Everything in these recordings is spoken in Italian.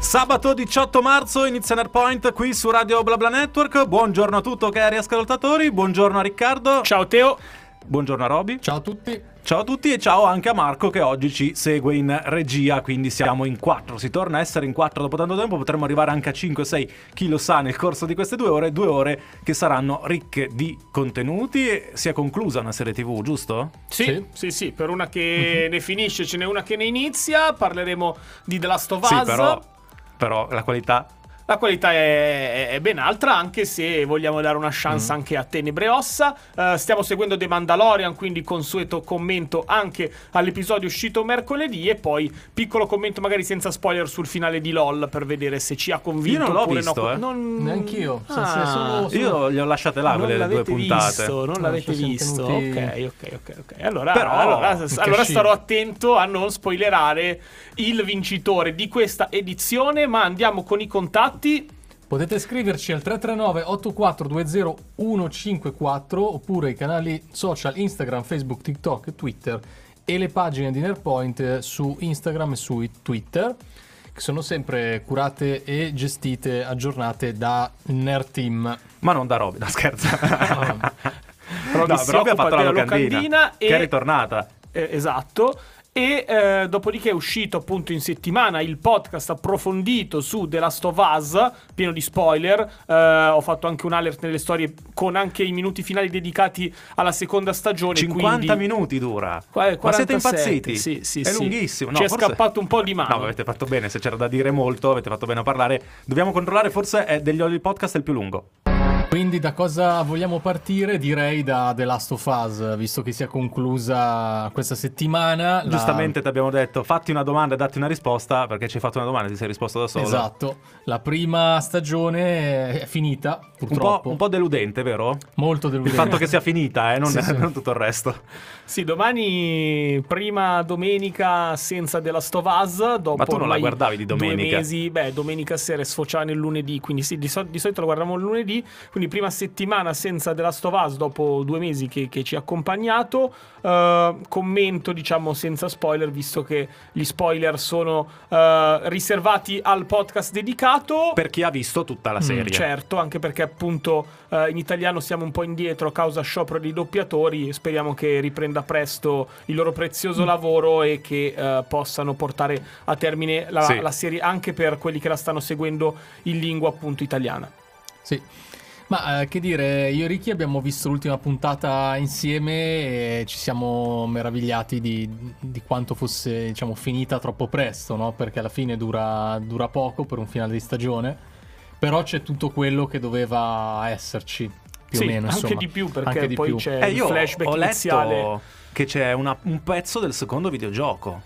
Sabato 18 marzo inizia Nerpoint qui su Radio BlaBla Network. Buongiorno a tutti cari ascoltatori, buongiorno a Riccardo. Ciao Teo. Buongiorno a Roby. Ciao a tutti. Ciao a tutti e ciao anche a Marco che oggi ci segue in regia, quindi siamo in quattro. Si torna a essere in quattro dopo tanto tempo, potremmo arrivare anche a 5-6 chi lo sa nel corso di queste due ore, due ore che saranno ricche di contenuti. Si è conclusa una serie TV, giusto? Sì, sì, sì, sì. per una che ne finisce ce n'è una che ne inizia, parleremo di The Last of Us. Sì, però, però la qualità la qualità è, è, ben altra, anche se vogliamo dare una chance mm. anche a Tenebre Ossa. Uh, stiamo seguendo The Mandalorian, quindi consueto commento anche all'episodio uscito mercoledì. E poi piccolo commento, magari senza spoiler, sul finale di LOL per vedere se ci ha convinto. Io non l'ho visto, no. eh. Non... Neanch'io. Ah, sono, sono... Io le ho lasciate là quelle due puntate. Visto, non l'avete visto. Tenuti... Ok, ok, ok. okay. Allora, Però, allora, allora starò attento a non spoilerare il vincitore di questa edizione. Ma andiamo con i contatti. Potete scriverci al 339 8420 154 oppure i canali social Instagram, Facebook, TikTok, Twitter e le pagine di Nerpoint su Instagram e su Twitter che sono sempre curate e gestite, aggiornate da Nerd Team. Ma non da Roby, no scherzo. Però no, Roby ha fatto la locandina, locandina e... che è ritornata. Eh, esatto. E eh, dopodiché è uscito appunto in settimana il podcast approfondito su The Last of Us, pieno di spoiler. Eh, ho fatto anche un alert nelle storie con anche i minuti finali dedicati alla seconda stagione. 50 quindi... minuti dura. Qua, Ma siete impazziti? Sì, sì, è sì. lunghissimo. No, Ci è forse... scappato un po' di mano. No, avete fatto bene. Se c'era da dire molto, avete fatto bene a parlare. Dobbiamo controllare, forse è degli Oli Podcast il più lungo. Quindi da cosa vogliamo partire? Direi da The Last of Us, visto che si è conclusa questa settimana. Giustamente la... ti abbiamo detto fatti una domanda e datti una risposta, perché ci hai fatto una domanda e ti sei risposto da solo. Esatto, la prima stagione è finita, purtroppo. Un po', un po deludente, vero? Molto deludente. Il fatto che sia finita, eh, non, sì, sì. non tutto il resto. Sì, domani prima domenica senza Us. Dopo Ma tu non la guardavi di domenica? Due mesi, beh, domenica sera sfocia nel lunedì, quindi sì, di, so- di solito lo guardiamo il lunedì. Quindi prima settimana senza of Us dopo due mesi che, che ci ha accompagnato. Uh, commento, diciamo, senza spoiler, visto che gli spoiler sono uh, riservati al podcast dedicato. Per chi ha visto tutta la serie. Mm, certo, anche perché appunto uh, in italiano siamo un po' indietro a causa sciopero dei doppiatori. Speriamo che riprenda presto il loro prezioso mm. lavoro e che possano portare a termine la, sì. la serie anche per quelli che la stanno seguendo in lingua appunto italiana. Sì. Ma eh, che dire, io e Ricky abbiamo visto l'ultima puntata insieme e ci siamo meravigliati di, di quanto fosse diciamo, finita troppo presto, no? perché alla fine dura, dura, poco per un finale di stagione, però c'è tutto quello che doveva esserci, più sì, o meno. Anche insomma. di più, perché di poi più. c'è eh, il flashback ho iniziale. che c'è una, un pezzo del secondo videogioco.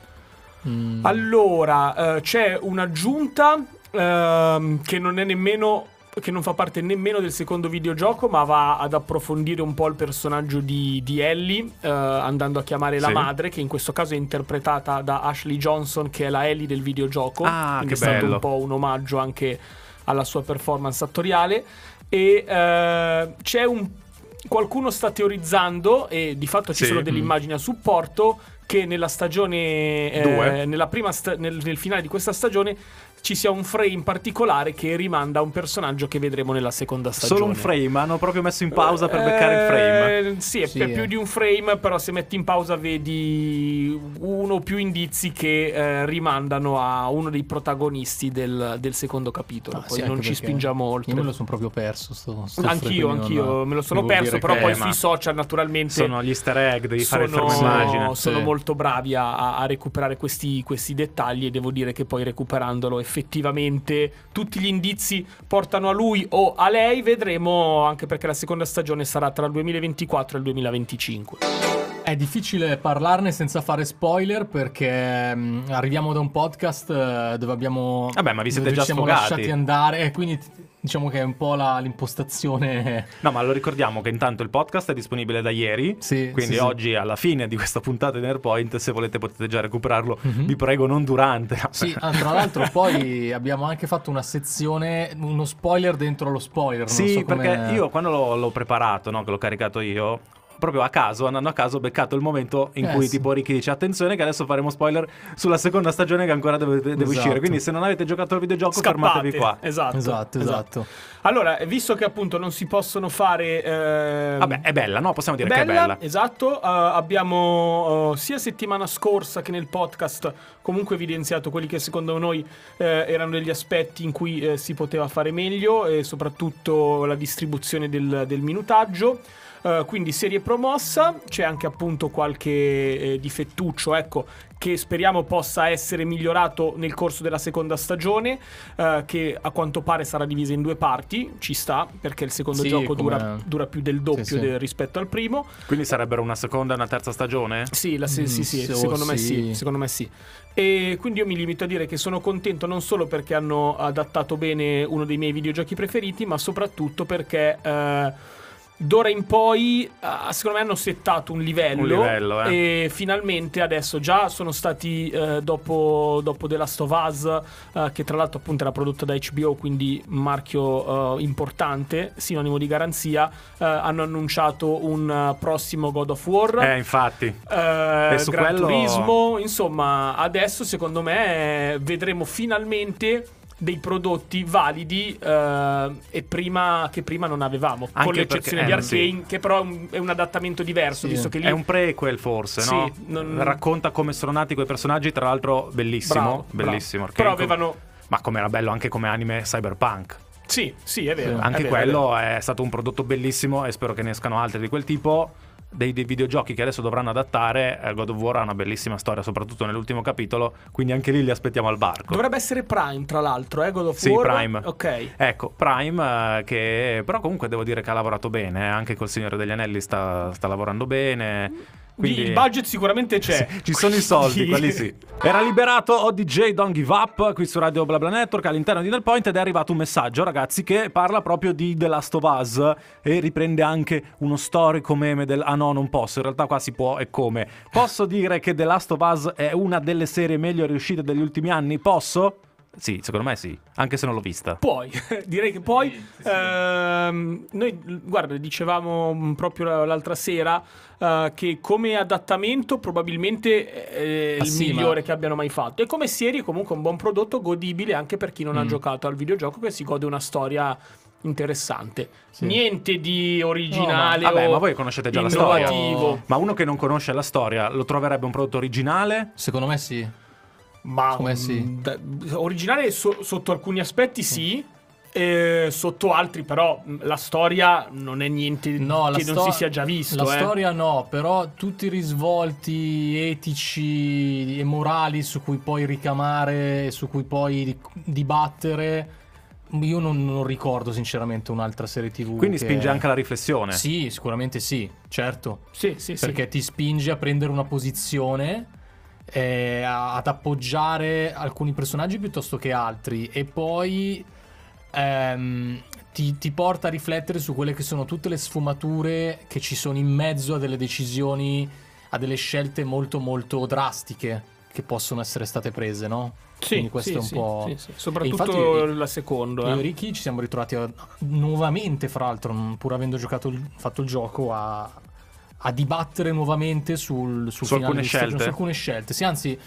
Mm. Allora, uh, c'è un'aggiunta uh, che non è nemmeno che non fa parte nemmeno del secondo videogioco, ma va ad approfondire un po' il personaggio di, di Ellie, eh, andando a chiamare la madre, che in questo caso è interpretata da Ashley Johnson, che è la Ellie del videogioco. Ah, quindi che è stato bello. un po' un omaggio anche alla sua performance attoriale. E eh, c'è un. Qualcuno sta teorizzando, e di fatto ci Sì. sono delle Mm. immagini a supporto, che nella stagione. eh, nella prima sta- nel, nel finale di questa stagione ci sia un frame particolare che rimanda a un personaggio che vedremo nella seconda stagione. Solo un frame, hanno proprio messo in pausa per beccare il frame. Eh, Sì, è Sì, per eh. più di un frame, però se metti in pausa vedi uno o più indizi che eh, rimandano a uno dei protagonisti del, del secondo capitolo. Ah, Poi sì, non ci spingiamo oltre. Io me lo sono proprio perso. Sto, sto Anch'io, frame, anch'io non- me lo sono perso, però poi sui social naturalmente Sono gli easter egg, devi fare il immagine. sono Sì. molto bravi a, a recuperare questi, questi dettagli e devo dire che poi recuperandolo effettivamente tutti gli indizi portano a lui o a lei, vedremo anche perché la seconda stagione sarà tra il 2024 e il 2025. È difficile parlarne senza fare spoiler perché mh, arriviamo da un podcast eh, dove abbiamo Vabbè, ma vi siete già ci siamo sfogati. lasciati andare e quindi diciamo che è un po' la- l'impostazione No, ma lo ricordiamo che intanto il podcast è disponibile da ieri. Sì, Quindi sì, sì. oggi, alla fine di questa puntata di Airpoint, se volete potete già recuperarlo. Mhm. Vi prego, non durante. Sì, ah, tra l'altro poi abbiamo anche fatto una sezione, uno spoiler dentro lo spoiler. Sì, so perché io quando l'ho, l'ho preparato, no, che l'ho caricato io, proprio a caso, andando a caso, ho beccato il momento in Eh, cui tipo Ricky dice attenzione che adesso faremo spoiler sulla seconda stagione che ancora deve, deve Esatto. uscire. Quindi se non avete giocato al videogioco Scappate. fermatevi qua. Esatto, Esatto, esatto. Allora, visto che appunto non si possono fare... ehm, Vabbè, è bella, no? Possiamo dire che è Bella, bella. esatto. eh, abbiamo eh, sia settimana scorsa che nel podcast comunque evidenziato quelli che secondo noi eh, erano degli aspetti in cui eh, si poteva fare meglio e soprattutto la distribuzione del, del minutaggio. Eh, quindi serie promossa, c'è anche appunto qualche eh, difettuccio, ecco, che speriamo possa essere migliorato nel corso della seconda stagione, eh, che a quanto pare sarà divisa in due parti, ci sta, perché il secondo Sì, gioco dura, come- dura più del doppio Sì, sì. de- rispetto al primo. Quindi sarebbero una seconda e una terza stagione? Sì, la- sì, sì, Mm, sì, so- secondo me secondo me sì. E quindi io mi limito a dire che sono contento non solo perché hanno adattato bene uno dei miei videogiochi preferiti, ma soprattutto perché eh, d'ora in poi eh, secondo me hanno settato un livello, Un livello, eh. e finalmente adesso già sono stati eh, dopo, dopo The Last of Us, eh, che tra l'altro appunto era prodotto da HBO, quindi marchio eh, importante, sinonimo di garanzia, hanno annunciato un prossimo God of War. Eh, infatti. E su Gran quello- Turismo, insomma, adesso secondo me vedremo finalmente dei prodotti validi eh, e prima, che prima non avevamo, Anche con l'eccezione perché- di eh, sì. Arcane, che però è un, è un adattamento diverso, Sì. visto che lì È un prequel forse, Sì, no? non- Racconta come sono nati quei personaggi, tra l'altro bellissimo, Bravo, bravo. bellissimo. Però Arcane, avevano Ma come era bello anche come anime cyberpunk. Sì, sì, è vero. Sì. è Anche vero, è quello è, stato un prodotto bellissimo e spero che ne escano altri di quel tipo. Dei, dei videogiochi che adesso dovranno adattare, eh, God of War ha una bellissima storia, soprattutto nell'ultimo capitolo, quindi anche lì li aspettiamo al barco. Dovrebbe essere Prime, tra l'altro, eh, God of Sì, War. Prime. Ok. Ecco, Prime, eh, che però comunque devo dire che ha lavorato bene, eh, anche col Signore degli Anelli sta, sta lavorando bene. Quindi... Il budget sicuramente c'è. Ci sono i soldi, quelli sì. Era liberato ODJ Don't Give Up qui su Radio BlaBla Network all'interno di Del Point ed è arrivato un messaggio, ragazzi, che parla proprio di The Last of Us e riprende anche uno storico meme del ah no, non posso, in realtà qua si può e come. Posso dire che The Last of Us è una delle serie meglio riuscite degli ultimi anni? Posso? Sì, secondo me sì, anche se non l'ho vista. Puoi, direi che poi. Ehm, noi, guarda, dicevamo proprio la- l'altra sera eh, che come adattamento probabilmente è Ah, il sì, migliore ma- che abbiano mai fatto. E come serie, comunque, un buon prodotto godibile anche per chi non ha Mm. giocato al videogioco, che si gode una storia interessante. Sì. Niente di originale. Vabbè, o ma voi conoscete già la storia. innovativo. Ma uno che non conosce la storia lo troverebbe un prodotto originale? Secondo me sì. Ma Come sì? mm, da- originale so- sotto alcuni aspetti sì. eh, sotto altri però mh, la storia non è niente No, la che non sto- si sia già visto La eh. storia no, però tutti i risvolti etici e morali su cui poi ricamare, su cui poi dibattere, io non, non ricordo sinceramente un'altra serie TV. Quindi che- spinge anche alla riflessione. Sì, sicuramente sì, certo. sì sì sì Perché ti spinge a prendere una posizione, eh, ad appoggiare alcuni personaggi piuttosto che altri e poi ehm, ti, ti porta a riflettere su quelle che sono tutte le sfumature che ci sono in mezzo a delle decisioni, a delle scelte molto molto drastiche che possono essere state prese, no? Sì, Quindi questo sì, è un sì, po'... sì, sì. soprattutto E infatti- la seconda io e eh. Ricky ci siamo ritrovati a- nuovamente, fra l'altro, pur avendo giocato fatto il gioco, a, a dibattere nuovamente sul, sul Su finale alcune stagione, scelte. su alcune scelte. Sì, anzi,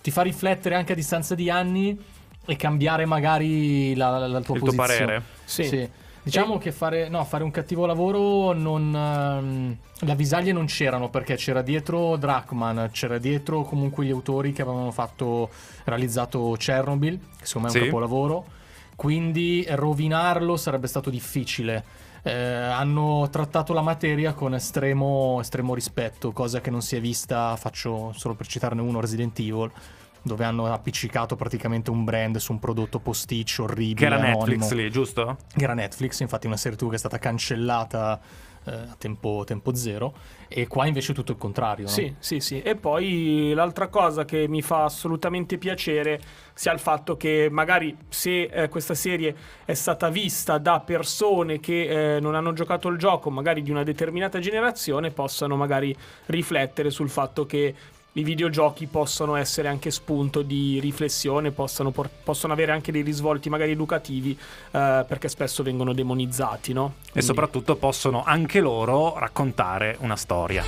ti fa riflettere anche a distanza di anni e cambiare magari la, la- la tua Il tuo posizione. parere? sì. Diciamo che fare, no, fare un cattivo lavoro non... ehm, le avvisaglie non c'erano perché c'era dietro Drachman, c'era dietro comunque gli autori che avevano fatto, realizzato Chernobyl, che secondo me è un Sì. capolavoro, quindi rovinarlo sarebbe stato difficile. Eh, hanno trattato la materia con estremo, estremo rispetto, cosa che non si è vista, faccio solo per citarne uno, Resident Evil, dove hanno appiccicato praticamente un brand su un prodotto posticcio orribile. Che era anonimo Netflix lì, giusto? che era Netflix, infatti una serie TV che è stata cancellata eh, a tempo, tempo zero, e qua invece tutto il contrario. no? Sì, sì, sì. E poi l'altra cosa che mi fa assolutamente piacere sia il fatto che magari se eh, questa serie è stata vista da persone che eh, non hanno giocato il gioco, magari di una determinata generazione, possano magari riflettere sul fatto che i videogiochi possono essere anche spunto di riflessione, possono, por- possono avere anche dei risvolti magari educativi, eh, perché spesso vengono demonizzati, no? E Quindi- soprattutto possono anche loro raccontare una storia.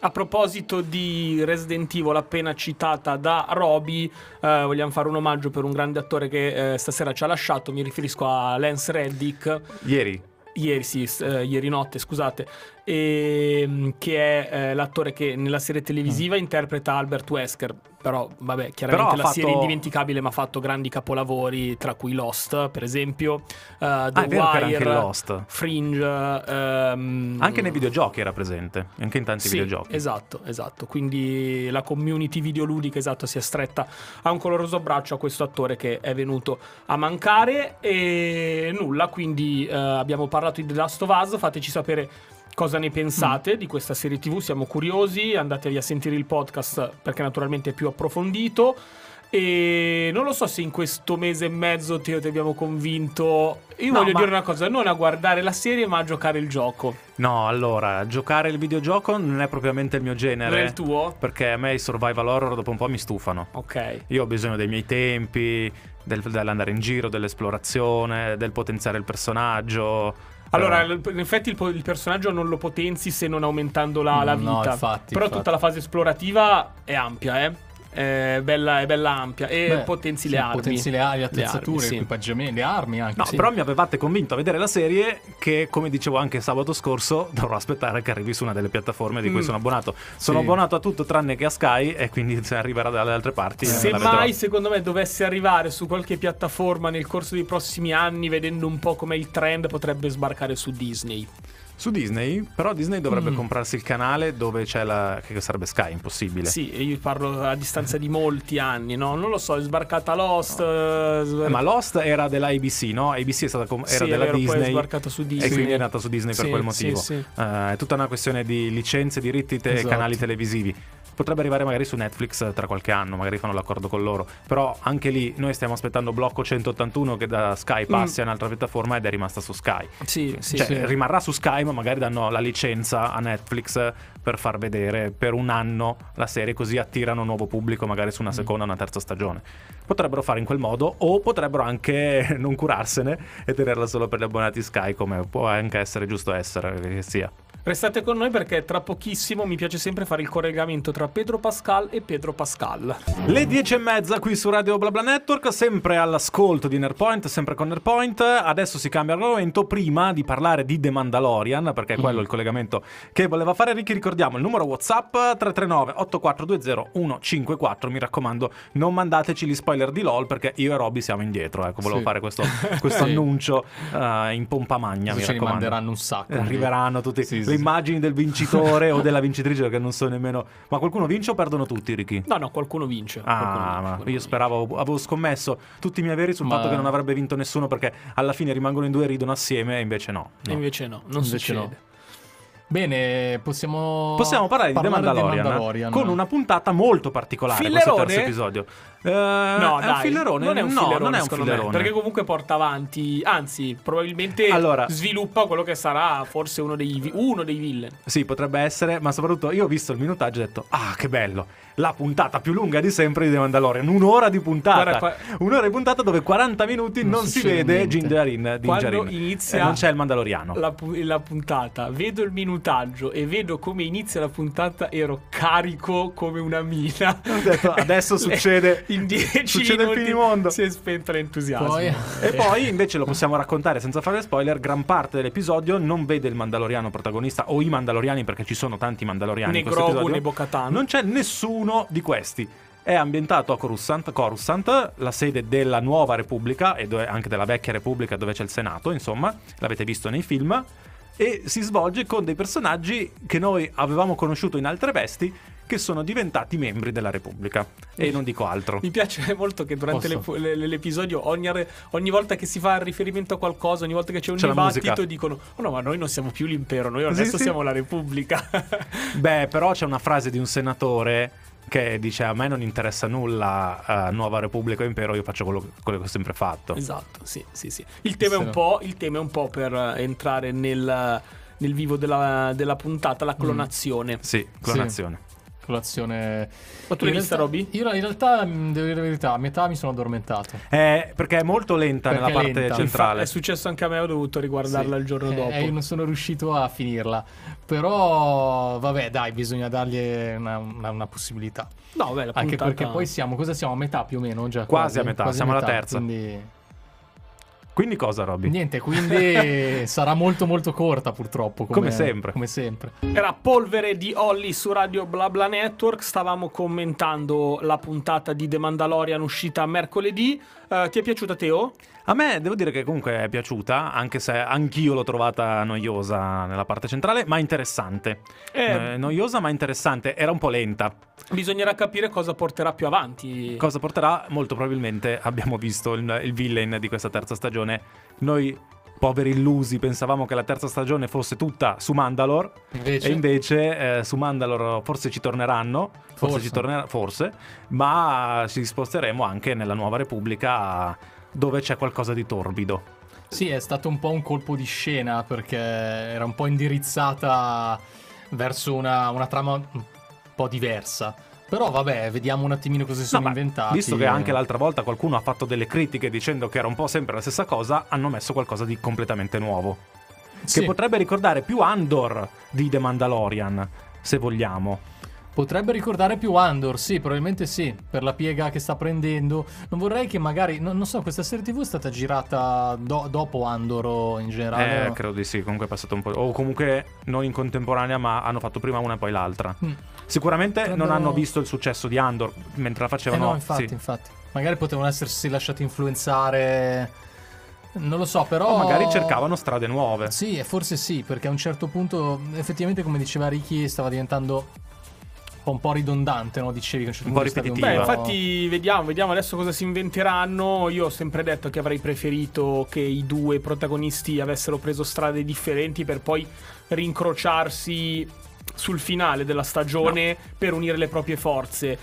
A proposito di Resident Evil appena citata da Roby, eh, vogliamo fare un omaggio per un grande attore che eh, stasera ci ha lasciato, mi riferisco a Lance Reddick, Ieri ieri, sì, eh, ieri notte, scusate, e, che è eh, l'attore che nella serie televisiva interpreta Albert Wesker. Però, vabbè, chiaramente Però la fatto- serie è indimenticabile, ma ha fatto grandi capolavori, tra cui Lost, per esempio, eh, The Ah, Wire. Fringe. ehm, Anche nei videogiochi era presente, anche in tanti sì, videogiochi. Esatto, esatto. Quindi la community videoludica esatto, si è stretta a un coloroso abbraccio a questo attore che è venuto a mancare. E nulla, quindi eh, abbiamo parlato di The Last of Us. Fateci sapere cosa ne pensate di questa serie TV. Siamo curiosi. Andatevi a sentire il podcast perché naturalmente è più approfondito. E non lo so se in questo mese e mezzo Teo ti abbiamo convinto. Io No, voglio ma- dire una cosa: non a guardare la serie, ma a giocare il gioco. No, allora, giocare il videogioco non è propriamente il mio genere. Non è il tuo? Perché a me i survival horror dopo un po' mi stufano. Ok. Io ho bisogno dei miei tempi, del- dell'andare in giro, dell'esplorazione, del potenziare il personaggio. Allora, in effetti il, il personaggio non lo potenzi se non aumentando la, la No, vita. infatti, Però infatti. tutta la fase esplorativa è ampia, eh. È bella, è bella ampia. E Beh, potenzi sì, le armi. Potenzi le armi, le attrezzature, sì. equipaggiamenti, le armi anche. No, sì. però mi avevate convinto a vedere la serie che, come dicevo anche sabato scorso, dovrò aspettare che arrivi su una delle piattaforme di cui Mm. sono abbonato. Sono Sì. abbonato a tutto tranne che a Sky e quindi se arriverà dalle altre parti Se la vedrò. mai, secondo me, dovesse arrivare su qualche piattaforma nel corso dei prossimi anni, vedendo un po' com'è il trend, potrebbe sbarcare su Disney. Su Disney, però Disney dovrebbe Mm. comprarsi il canale dove c'è la... che sarebbe Sky, impossibile. Sì, io parlo a distanza di molti anni, no? Non lo so, è sbarcata Lost. eh, sbar- Ma Lost era della ABC, no? ABC è stata com- era Sì, della vero, poi è Disney. sbarcata su Disney. E quindi è nata su Disney per Sì, quel sì, motivo. sì. Eh, è tutta una questione di licenze, diritti e Esatto. canali televisivi. Potrebbe arrivare magari su Netflix tra qualche anno, magari fanno l'accordo con loro. Però anche lì noi stiamo aspettando Blocco 181 che da Sky passi a un'altra piattaforma ed è rimasta su Sky. Sì, sì. cioè, sì. rimarrà su Sky, ma magari danno la licenza a Netflix per far vedere per un anno la serie, così attirano un nuovo pubblico, magari su una Mm. seconda o una terza stagione. Potrebbero fare in quel modo, o potrebbero anche non curarsene e tenerla solo per gli abbonati Sky, come può anche essere giusto essere che sia. Restate con noi perché tra pochissimo mi piace sempre fare il collegamento tra Pedro Pascal e Pedro Pascal. Le dieci e mezza qui su Radio BlaBla Network, sempre all'ascolto di Nerpoint, sempre con Nerpoint. Adesso si cambia argomento. Prima di parlare di The Mandalorian, perché è quello il collegamento che voleva fare Ricky, ricordiamo il numero WhatsApp 339 8420 154. Mi raccomando, non mandateci gli spoiler di LOL perché io e Robby siamo indietro. Ecco, volevo Sì. fare questo, questo Sì. annuncio eh, in pompa magna. Così mi ce ne raccomando. manderanno un sacco. Eh, Arriveranno tutti Sì, le sì. immagini del vincitore o della vincitrice che non so nemmeno. Ma qualcuno vince o perdono tutti, Ricky? No, no, qualcuno vince. qualcuno Ah, vince, ma qualcuno io vince. speravo, avevo scommesso tutti i miei averi sul Ma- fatto che non avrebbe vinto nessuno perché alla fine rimangono in due e ridono assieme e invece no. E no. invece no, non Invece succede. no. Bene, possiamo Possiamo parlare di The Mandalorian, Mandalorian. con una puntata molto particolare Fillerone? questo terzo episodio. Eh, No, è dai, un fillerone? Non è un no, fillerone, non è un secondo me, fillerone. perché comunque porta avanti, anzi, probabilmente Allora- sviluppa quello che sarà forse uno dei, uno dei villain. Sì, potrebbe essere, ma soprattutto io ho visto il minutaggio e ho detto "Ah, che bello! La puntata più lunga di sempre di The Mandalorian, un'ora di puntata". Guarda qua- Un'ora di puntata dove 40 minuti non, Non si vede. Gingerin, Quando inizia E non c'è il Mandaloriano. La, pu- la puntata, vedo il minutaggio e vedo come inizia la puntata, ero carico come una mina. Ho detto, adesso succede- in 10 succede il minuti finimondo. Si è spento l'entusiasmo. Poi- E poi invece lo possiamo raccontare senza fare spoiler, gran parte dell'episodio non vede il Mandaloriano protagonista o i Mandaloriani perché ci sono tanti Mandaloriani né in questo Grogu episodio. né Bo-Katan. Non c'è nessuno di questi. È ambientato a Coruscant, Coruscant, la sede della nuova Repubblica e dove- anche della vecchia Repubblica dove c'è il Senato, insomma, l'avete visto nei film. E si svolge con dei personaggi che noi avevamo conosciuto in altre vesti, che sono diventati membri della Repubblica. E non dico altro. Mi piace molto che durante le- le- le- l'episodio, ogni, ogni volta che si fa riferimento a qualcosa, ogni volta che c'è un C'è dibattito, dicono: Oh no, ma noi non siamo più l'impero, noi Sì, adesso sì. siamo la Repubblica. Beh, però c'è una frase di un senatore che dice a me non interessa nulla eh, Nuova Repubblica o Impero, io faccio quello, quello che ho sempre fatto. esatto, sì, sì, sì. Il tema, è un Sì. po', il tema è un po' per eh, entrare nel, nel vivo della, della puntata, Mm. la clonazione. Sì, clonazione. Colazione. Ma tu l'hai vista, Roby? Io in realtà, devo dire la verità, a metà mi sono addormentato. Eh, perché è molto lenta Perché nella parte lenta. centrale. È successo anche a me, ho dovuto riguardarla Sì. il giorno Eh, dopo. io non sono riuscito a finirla. Però, vabbè, dai, bisogna dargli una, una- una possibilità. No, beh, la Anche puntata- perché poi siamo, cosa siamo? A metà più o meno? Già, Quasi a metà, siamo alla terza. Quindi, Quindi cosa, Robby? niente, quindi sarà molto molto corta purtroppo. Come sempre. Come sempre. Era Polvere di Olli su Radio BlaBla Network. Stavamo commentando la puntata di The Mandalorian uscita mercoledì. Eh, ti è piaciuta, Teo? A me devo dire che comunque è piaciuta, anche se anch'io l'ho trovata noiosa nella parte centrale, ma interessante. Eh. Eh, noiosa ma interessante, era un po' lenta. Bisognerà capire cosa porterà più avanti. Cosa porterà? Molto probabilmente abbiamo visto il, il villain di questa terza stagione. Noi, poveri illusi, pensavamo che la terza stagione fosse tutta su Mandalore. Invece, E invece eh, su Mandalore forse ci torneranno, forse, Forse. ci tornerà, forse, ma ci sposteremo anche nella Nuova Repubblica dove c'è qualcosa di torbido. Sì, è stato un po' un colpo di scena perché era un po' indirizzata verso una, una trama un po' diversa. Però vabbè, vediamo un attimino cosa si sono No, inventati. Visto che anche l'altra volta qualcuno ha fatto delle critiche dicendo che era un po' sempre la stessa cosa, hanno messo qualcosa di completamente nuovo. Sì, Che potrebbe ricordare più Andor di The Mandalorian, se vogliamo. Potrebbe ricordare più Andor, sì, probabilmente sì, per la piega che sta prendendo. Non vorrei che magari, no- non so, questa serie TV è stata girata do- dopo Andor o in generale. Eh, credo di sì, comunque è passato un po'. O comunque non in contemporanea, ma hanno fatto prima una e poi l'altra. Mm. Sicuramente non Potrebbero- hanno visto il successo di Andor mentre la Eh facevano. no, infatti, sì. infatti. Magari potevano essersi lasciati influenzare. Non lo so, però. O magari cercavano strade nuove. Sì, forse sì, perché a un certo punto, effettivamente, come diceva Ricky, stava diventando un po', ridondante, no? Dicevi che a un certo Un po' ripetitiva. Beh, infatti, vediamo, vediamo adesso cosa si inventeranno. Io ho sempre detto che avrei preferito che i due protagonisti avessero preso strade differenti per poi rincrociarsi sul finale della stagione per unire le proprie forze.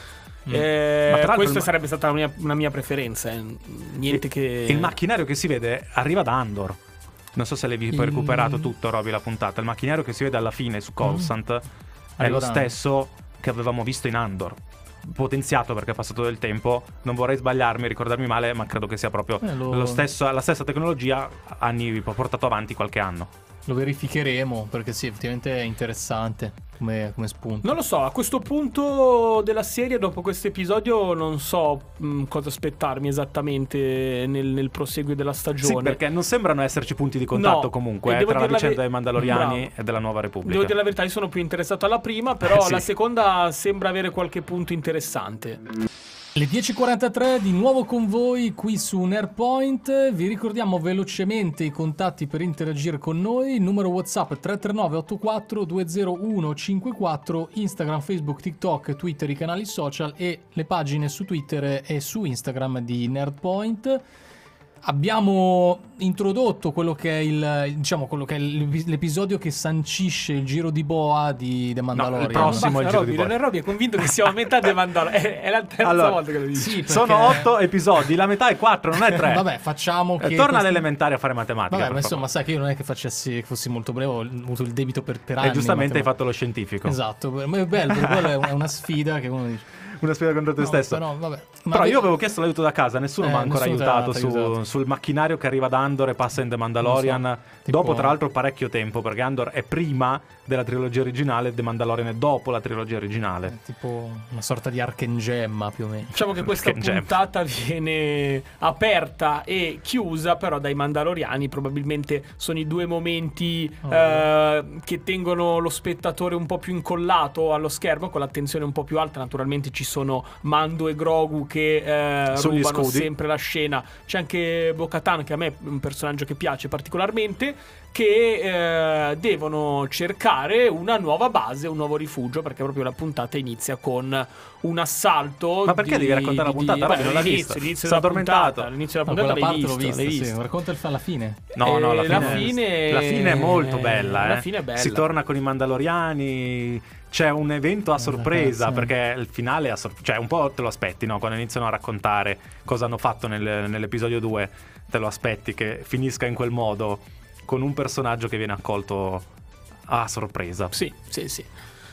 Mm. Eh, Ma tra l'altro questa sarebbe stata una mia, una mia preferenza. eh. Niente che. Il macchinario che si vede arriva da Andor. Non so se l'avevi poi Il- recuperato tutto, Roby, la puntata. Il macchinario che si vede alla fine su Coruscant è Arriva lo stesso che avevamo visto in Andor. Potenziato perché è passato del tempo. Non vorrei sbagliarmi, ricordarmi male, ma credo che sia proprio Eh, lo- lo stesso- la stessa tecnologia anni portato avanti qualche anno. Lo verificheremo, perché sì, effettivamente è interessante come, come spunto. Non lo so, a questo punto della serie, dopo questo episodio, non so mh, cosa aspettarmi esattamente nel, nel proseguio della Sì, stagione. perché non sembrano esserci punti di contatto No, comunque eh, tra la la ve- vicenda dei Mandaloriani Bravo. e della Nuova Repubblica. Devo dire la verità, io sono più interessato alla prima, però Eh, sì. la seconda sembra avere qualche punto interessante. Le 10.43 di nuovo con voi qui su Nerpoint. Vi ricordiamo velocemente i contatti per interagire con noi. Numero WhatsApp 339 84 201 54, Instagram, Facebook, TikTok, Twitter, i canali social e le pagine su Twitter e su Instagram di Nerdpoint. Abbiamo introdotto quello che è il diciamo quello che è l'ep- l'episodio che sancisce il giro di boa di The Mandalorian. prossimo- Basta, il giro Robby, di boa. non è Robby, è convinto che siamo a metà dei Mandalorian. È, è la terza Allora, volta che lo dici. Sì, perché- Sono otto episodi, la metà è quattro, non è tre. Vabbè, facciamo Eh, che torna questi- all'elementare a fare matematica. Vabbè, ma insomma, sai che io non è che facessi che fossi molto breve, ho avuto il debito per, per anni. E giustamente hai fatto lo scientifico. Esatto, ma è bello, perché quello è una- è una sfida che uno dice. Una sfida contro te No, stesso. Però, vabbè. Però io avevo chiesto l'aiuto da casa, nessuno Eh, mi ha ancora aiutato su- aiutato. sul macchinario che arriva da Andor e passa in The Mandalorian. So, tipo- Dopo, tra l'altro, parecchio tempo, perché Andor è prima della trilogia originale, The Mandalorian è dopo la trilogia originale. è tipo una sorta di archengemma più o meno. Diciamo che questa puntata viene aperta e chiusa però dai Mandaloriani, probabilmente sono i due momenti Oh. eh, che tengono lo spettatore un po' più incollato allo schermo, con l'attenzione un po' più alta, naturalmente ci sono Mando e Grogu che eh, rubano scudi. sempre la scena, c'è anche Bo-Katan che a me è un personaggio che piace particolarmente, che eh, devono cercare una nuova base, un nuovo rifugio, perché proprio la puntata inizia con un assalto. Ma perché di- devi raccontare la di- puntata? Beh, Robby, non l'inizio, vista. l'inizio Sono della puntata, addormentato. L'inizio della No, puntata quella l'hai parte l'ho visto, vista, l'hai sì, visto. racconta il fa alla fine. No, no, la Eh, fine, la fine- la fine è molto bella. la eh. fine è bella. Si torna con i Mandaloriani. C'è un evento a sorpresa ragazzi. perché il finale è a sor- cioè un po' te lo aspetti, no? Quando iniziano a raccontare cosa hanno fatto nel- nell'episodio 2, te lo aspetti che finisca in quel modo con un personaggio che viene accolto a sorpresa. Sì, sì, sì.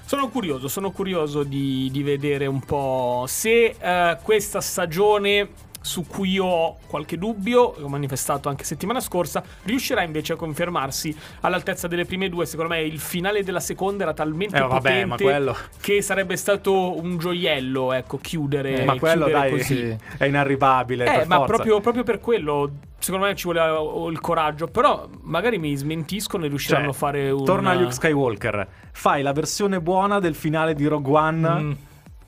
Sono curioso, sono curioso di, di vedere un po' se eh, questa stagione su cui io ho qualche dubbio, ho manifestato anche settimana scorsa, riuscirà invece a confermarsi all'altezza delle prime due. Secondo me il finale della seconda era talmente Eh, vabbè, quello- che sarebbe stato un gioiello, ecco, chiudere, ma quello chiudere dai così. è inarrivabile. Eh, ma proprio, proprio per quello, secondo me ci voleva il coraggio. Però magari mi smentiscono e riusciranno Cioè, a fare un. Torna Luke Skywalker. Fai la versione buona del finale di Rogue One. Mm.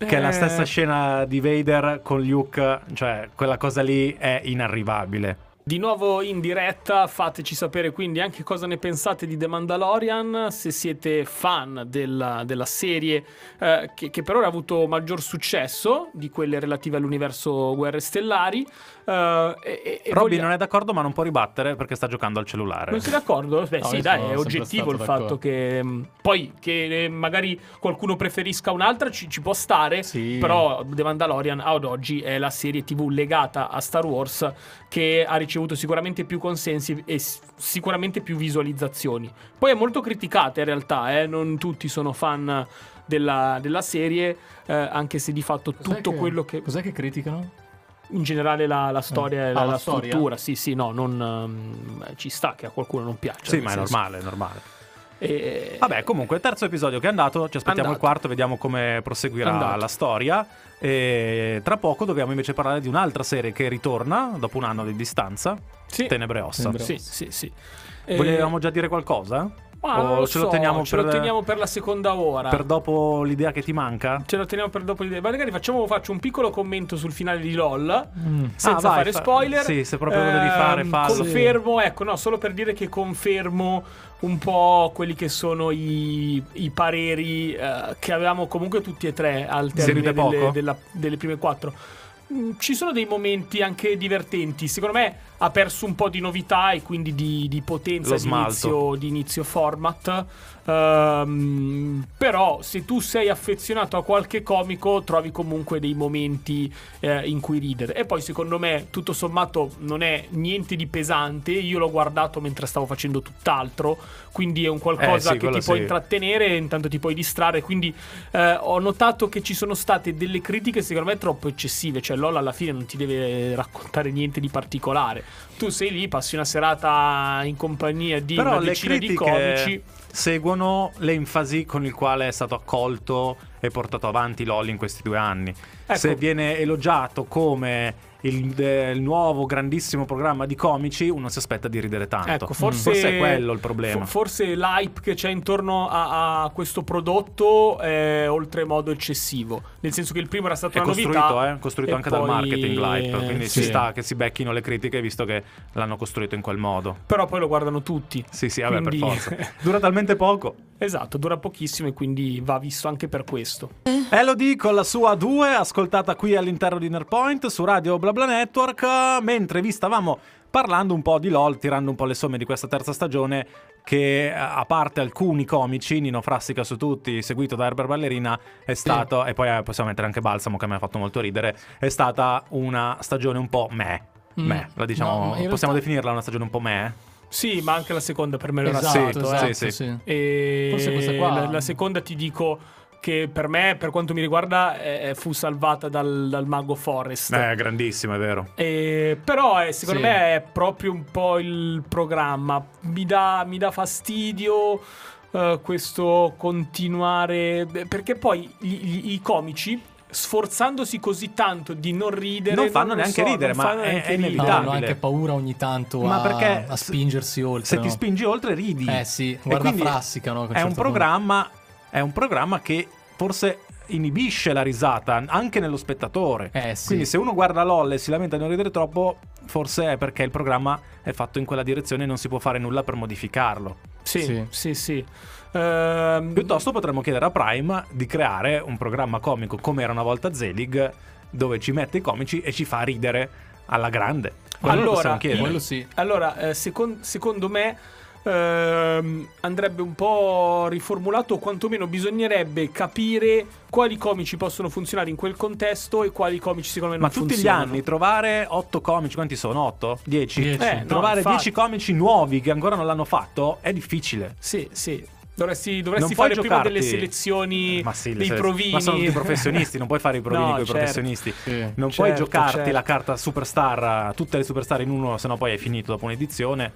Che è la Eh. stessa scena di Vader con Luke, cioè quella cosa lì è inarrivabile. Di nuovo in diretta, fateci sapere quindi anche cosa ne pensate di The Mandalorian, se siete fan della, della serie eh, che, che per ora ha avuto maggior successo di quelle relative all'universo Guerre Stellari. Eh, e, e- Robby voglia- non è d'accordo, ma non può ribattere perché sta giocando al cellulare. Non sei d'accordo? Beh, No, sì, dai, è oggettivo il stato fatto d'accordo. che. mh, Poi che eh, magari qualcuno preferisca un'altra ci, ci può stare. Sì. Però The Mandalorian ad oggi è la serie TV legata a Star Wars che ha ricevuto sicuramente più consensi e sicuramente più visualizzazioni. Poi è molto criticata in realtà, eh, non tutti sono fan della, della serie, eh, anche se di fatto Cos'è tutto che- quello che Cos'è che criticano? In generale la, la storia e Ah, la, la storia? struttura, sì, sì, no, non, ehm, ci sta che a qualcuno non piaccia. Sì, ma è senso- normale, è normale. E- Vabbè, comunque, terzo episodio che è andato, ci aspettiamo Andato. il quarto, vediamo come proseguirà Andato. la storia. E tra poco dobbiamo invece parlare di un'altra serie che ritorna dopo un anno di distanza, Sì. Tenebre e Ossa. Tenebre- Sì, sì, sì. Eh, Volevamo già dire qualcosa? Ma o non lo ce lo so, teniamo ce per- lo teniamo per la seconda ora. Per dopo l'idea che ti manca? Ce lo teniamo per dopo l'idea. Ma magari facciamo, faccio un piccolo commento sul finale di LOL. Senza Ah, vai, fare fa- spoiler. sì, se proprio lo devi fare, Ehm, fallo. Confermo, ecco, no, solo per dire che confermo un po' quelli che sono i, i pareri eh, che avevamo comunque tutti e tre al termine delle, della- delle prime quattro. Mm, Ci sono dei momenti anche divertenti. Secondo me ha perso un po' di novità e quindi di, di potenza di inizio, di inizio format. Ehm, però se tu sei affezionato a qualche comico trovi comunque dei momenti eh, in cui ridere. E poi secondo me tutto sommato non è niente di pesante. Io l'ho guardato mentre stavo facendo tutt'altro. Quindi è un qualcosa Eh, sì, che ti può sì. intrattenere e intanto ti puoi distrarre. Quindi eh, ho notato che ci sono state delle critiche secondo me troppo eccessive. Cioè LOL alla fine non ti deve raccontare niente di particolare. Tu sei lì passi una serata in compagnia di Però una decina di critiche comici seguono l'enfasi con il quale è stato accolto e portato avanti LOL in questi due anni. Ecco. Se viene elogiato come il, de- il nuovo grandissimo programma di comici, uno si aspetta di ridere tanto. Ecco, forse, Forse è quello il problema. fo- forse l'hype che c'è intorno a, a questo prodotto è oltremodo eccessivo. Nel senso che il primo era stato è una costruito, novità. eh? costruito anche dal poi- marketing l'hype, quindi ci sì. sta che si becchino le critiche visto che l'hanno costruito in quel modo. Però poi lo guardano tutti. Sì, sì, vabbè, Quindi- per forza. Dura talmente poco. Esatto, dura pochissimo e quindi va visto anche per questo. Elodie con la sua 2, ascoltata qui all'interno di Nerpoint su Radio BlaBla Network, mentre vi stavamo parlando un po' di LOL, tirando un po' le somme di questa terza stagione, che eh, a parte alcuni comici, Nino Frassica su tutti, seguito da Herbert Ballerina, è stato, e poi eh, possiamo mettere anche Balsamo che mi ha fatto molto ridere, è stata una stagione un po' meh. Mm. Meh, la diciamo, No, in realtà- possiamo definirla una stagione un po' meh? Sì, ma anche la seconda per me lo era Esatto, stato, esatto, eh. sì, sì. E Forse questa qua- la, la seconda ti dico che per me, per quanto mi riguarda, eh, fu salvata dal, dal mago Forest. Eh, grandissimo, è vero. Eh, però eh, secondo Sì. me è proprio un po' il programma. Mi dà, mi dà fastidio eh, questo continuare. Perché poi gli- gli- i comici. Sforzandosi così tanto di non ridere, Non fanno lo neanche so, ridere, non ma fanno è- neanche è inevitabile. hanno anche paura ogni tanto Ma a, perché a spingersi oltre. Se ti no? spingi oltre ridi. Eh sì, guarda Frassica, no, un È un certo punto- programma è un programma che forse inibisce la risata anche nello spettatore. Eh sì. Quindi se uno guarda LOL e si lamenta di non ridere troppo, forse è perché il programma è fatto in quella direzione e non si può fare nulla per modificarlo. Sì, sì, Sì. sì. Ehm, Piuttosto potremmo chiedere a Prime di creare un programma comico come era una volta Zelig, dove ci mette i comici e ci fa ridere alla grande. Quello Allora. Quello sì. Allora, eh, secon- secondo me ehm, andrebbe un po' riformulato, o quantomeno bisognerebbe capire quali comici possono funzionare in quel contesto e quali comici secondo me Ma non tutti funzionano. gli anni trovare 8 comici, quanti sono? 8? 10? Dieci. Eh, no, trovare infatti. 10 comici nuovi che ancora non l'hanno fatto è difficile. Sì, sì. Dovresti, dovresti puoi fare prima delle selezioni Ma sì, dei provini. Ma sono tutti professionisti, non puoi fare i provini No, con i certo. professionisti. Sì. Non puoi Certo, giocarti certo. la carta superstar, tutte le superstar in uno, se no poi hai finito dopo un'edizione.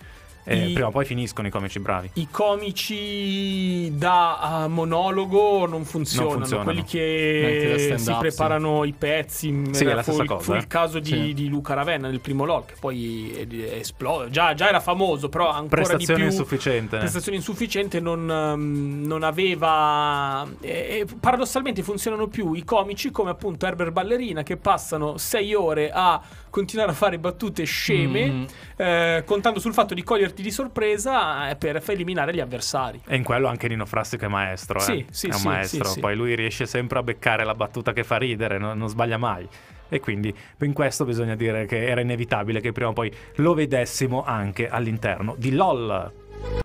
E I- prima o poi finiscono i comici bravi. I comici da ah, monologo non funzionano, Non funzionano. quelli che si preparano i pezzi. Sì, è la fu, cosa, fu eh. il caso di, Sì. di Luca Ravenna nel primo LOL, che poi esploso. Già, già era famoso, però ancora Prestazione di più. insufficiente. Prestazione insufficiente, non, ehm, non aveva. e- e paradossalmente funzionano più i comici come appunto Herbert Ballerina che passano sei ore a continuare a fare battute sceme, Mm. eh, contando sul fatto di coglierti di sorpresa eh, per eliminare gli avversari. E in quello anche Nino Frassico è maestro. eh. Sì, sì, è un sì, maestro. sì, sì. Poi lui riesce sempre a beccare la battuta che fa ridere, no- non sbaglia mai. E quindi in questo bisogna dire che era inevitabile che prima o poi lo vedessimo anche all'interno di LOL.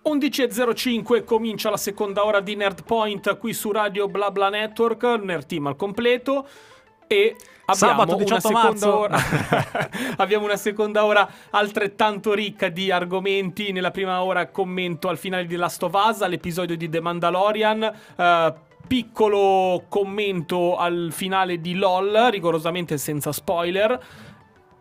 11.05 comincia la seconda ora di Nerd Point qui su Radio BlaBla Network, Nerd Team al completo e abbiamo Sabato una 18 seconda marzo. ora abbiamo una seconda ora altrettanto ricca di argomenti. Nella prima ora commento al finale di Last of Us, all'episodio di The Mandalorian, eh, piccolo commento al finale di LOL, rigorosamente senza spoiler.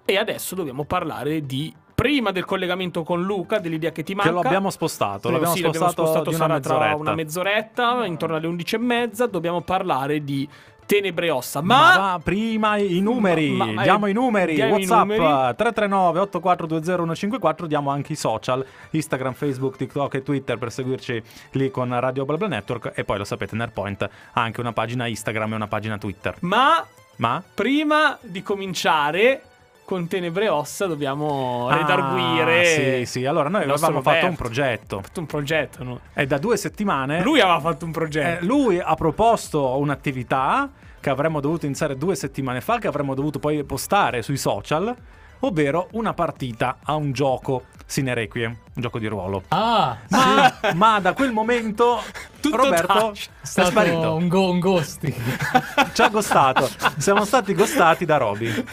E adesso dobbiamo parlare di prima del collegamento con Luca, dell'idea che ti manca. Che lo abbiamo spostato. Sì, L'abbiamo sì, l'abbiamo spostato, di una sarà tra mezz'oretta. una mezz'oretta, intorno alle 11 e mezza. Dobbiamo parlare di tenebre ossa. Ma, Ma, prima i numeri, Ma- ma- diamo i numeri, diamo Whatsapp numeri. 339 8420 diamo anche i social, Instagram, Facebook, TikTok e Twitter per seguirci lì con Radio BlaBla Network e poi lo sapete Nerdpoint ha anche una pagina Instagram e una pagina Twitter. ma Ma prima di cominciare con tenebre e ossa dobbiamo redarguire. Ah, sì, sì, allora noi avevamo fatto un Roberto. progetto fatto un progetto. no? e da due settimane Lui aveva fatto un eh, progetto. lui ha proposto un'attività che avremmo dovuto iniziare due settimane fa, che avremmo dovuto poi postare sui social, ovvero una partita a un gioco Sine Requiem, un gioco di ruolo. Ah, Ma, ma da quel momento Tutto Roberto stato sparito, un, go- un ghosting. ci ha ghostato. Siamo stati ghostati da Roby.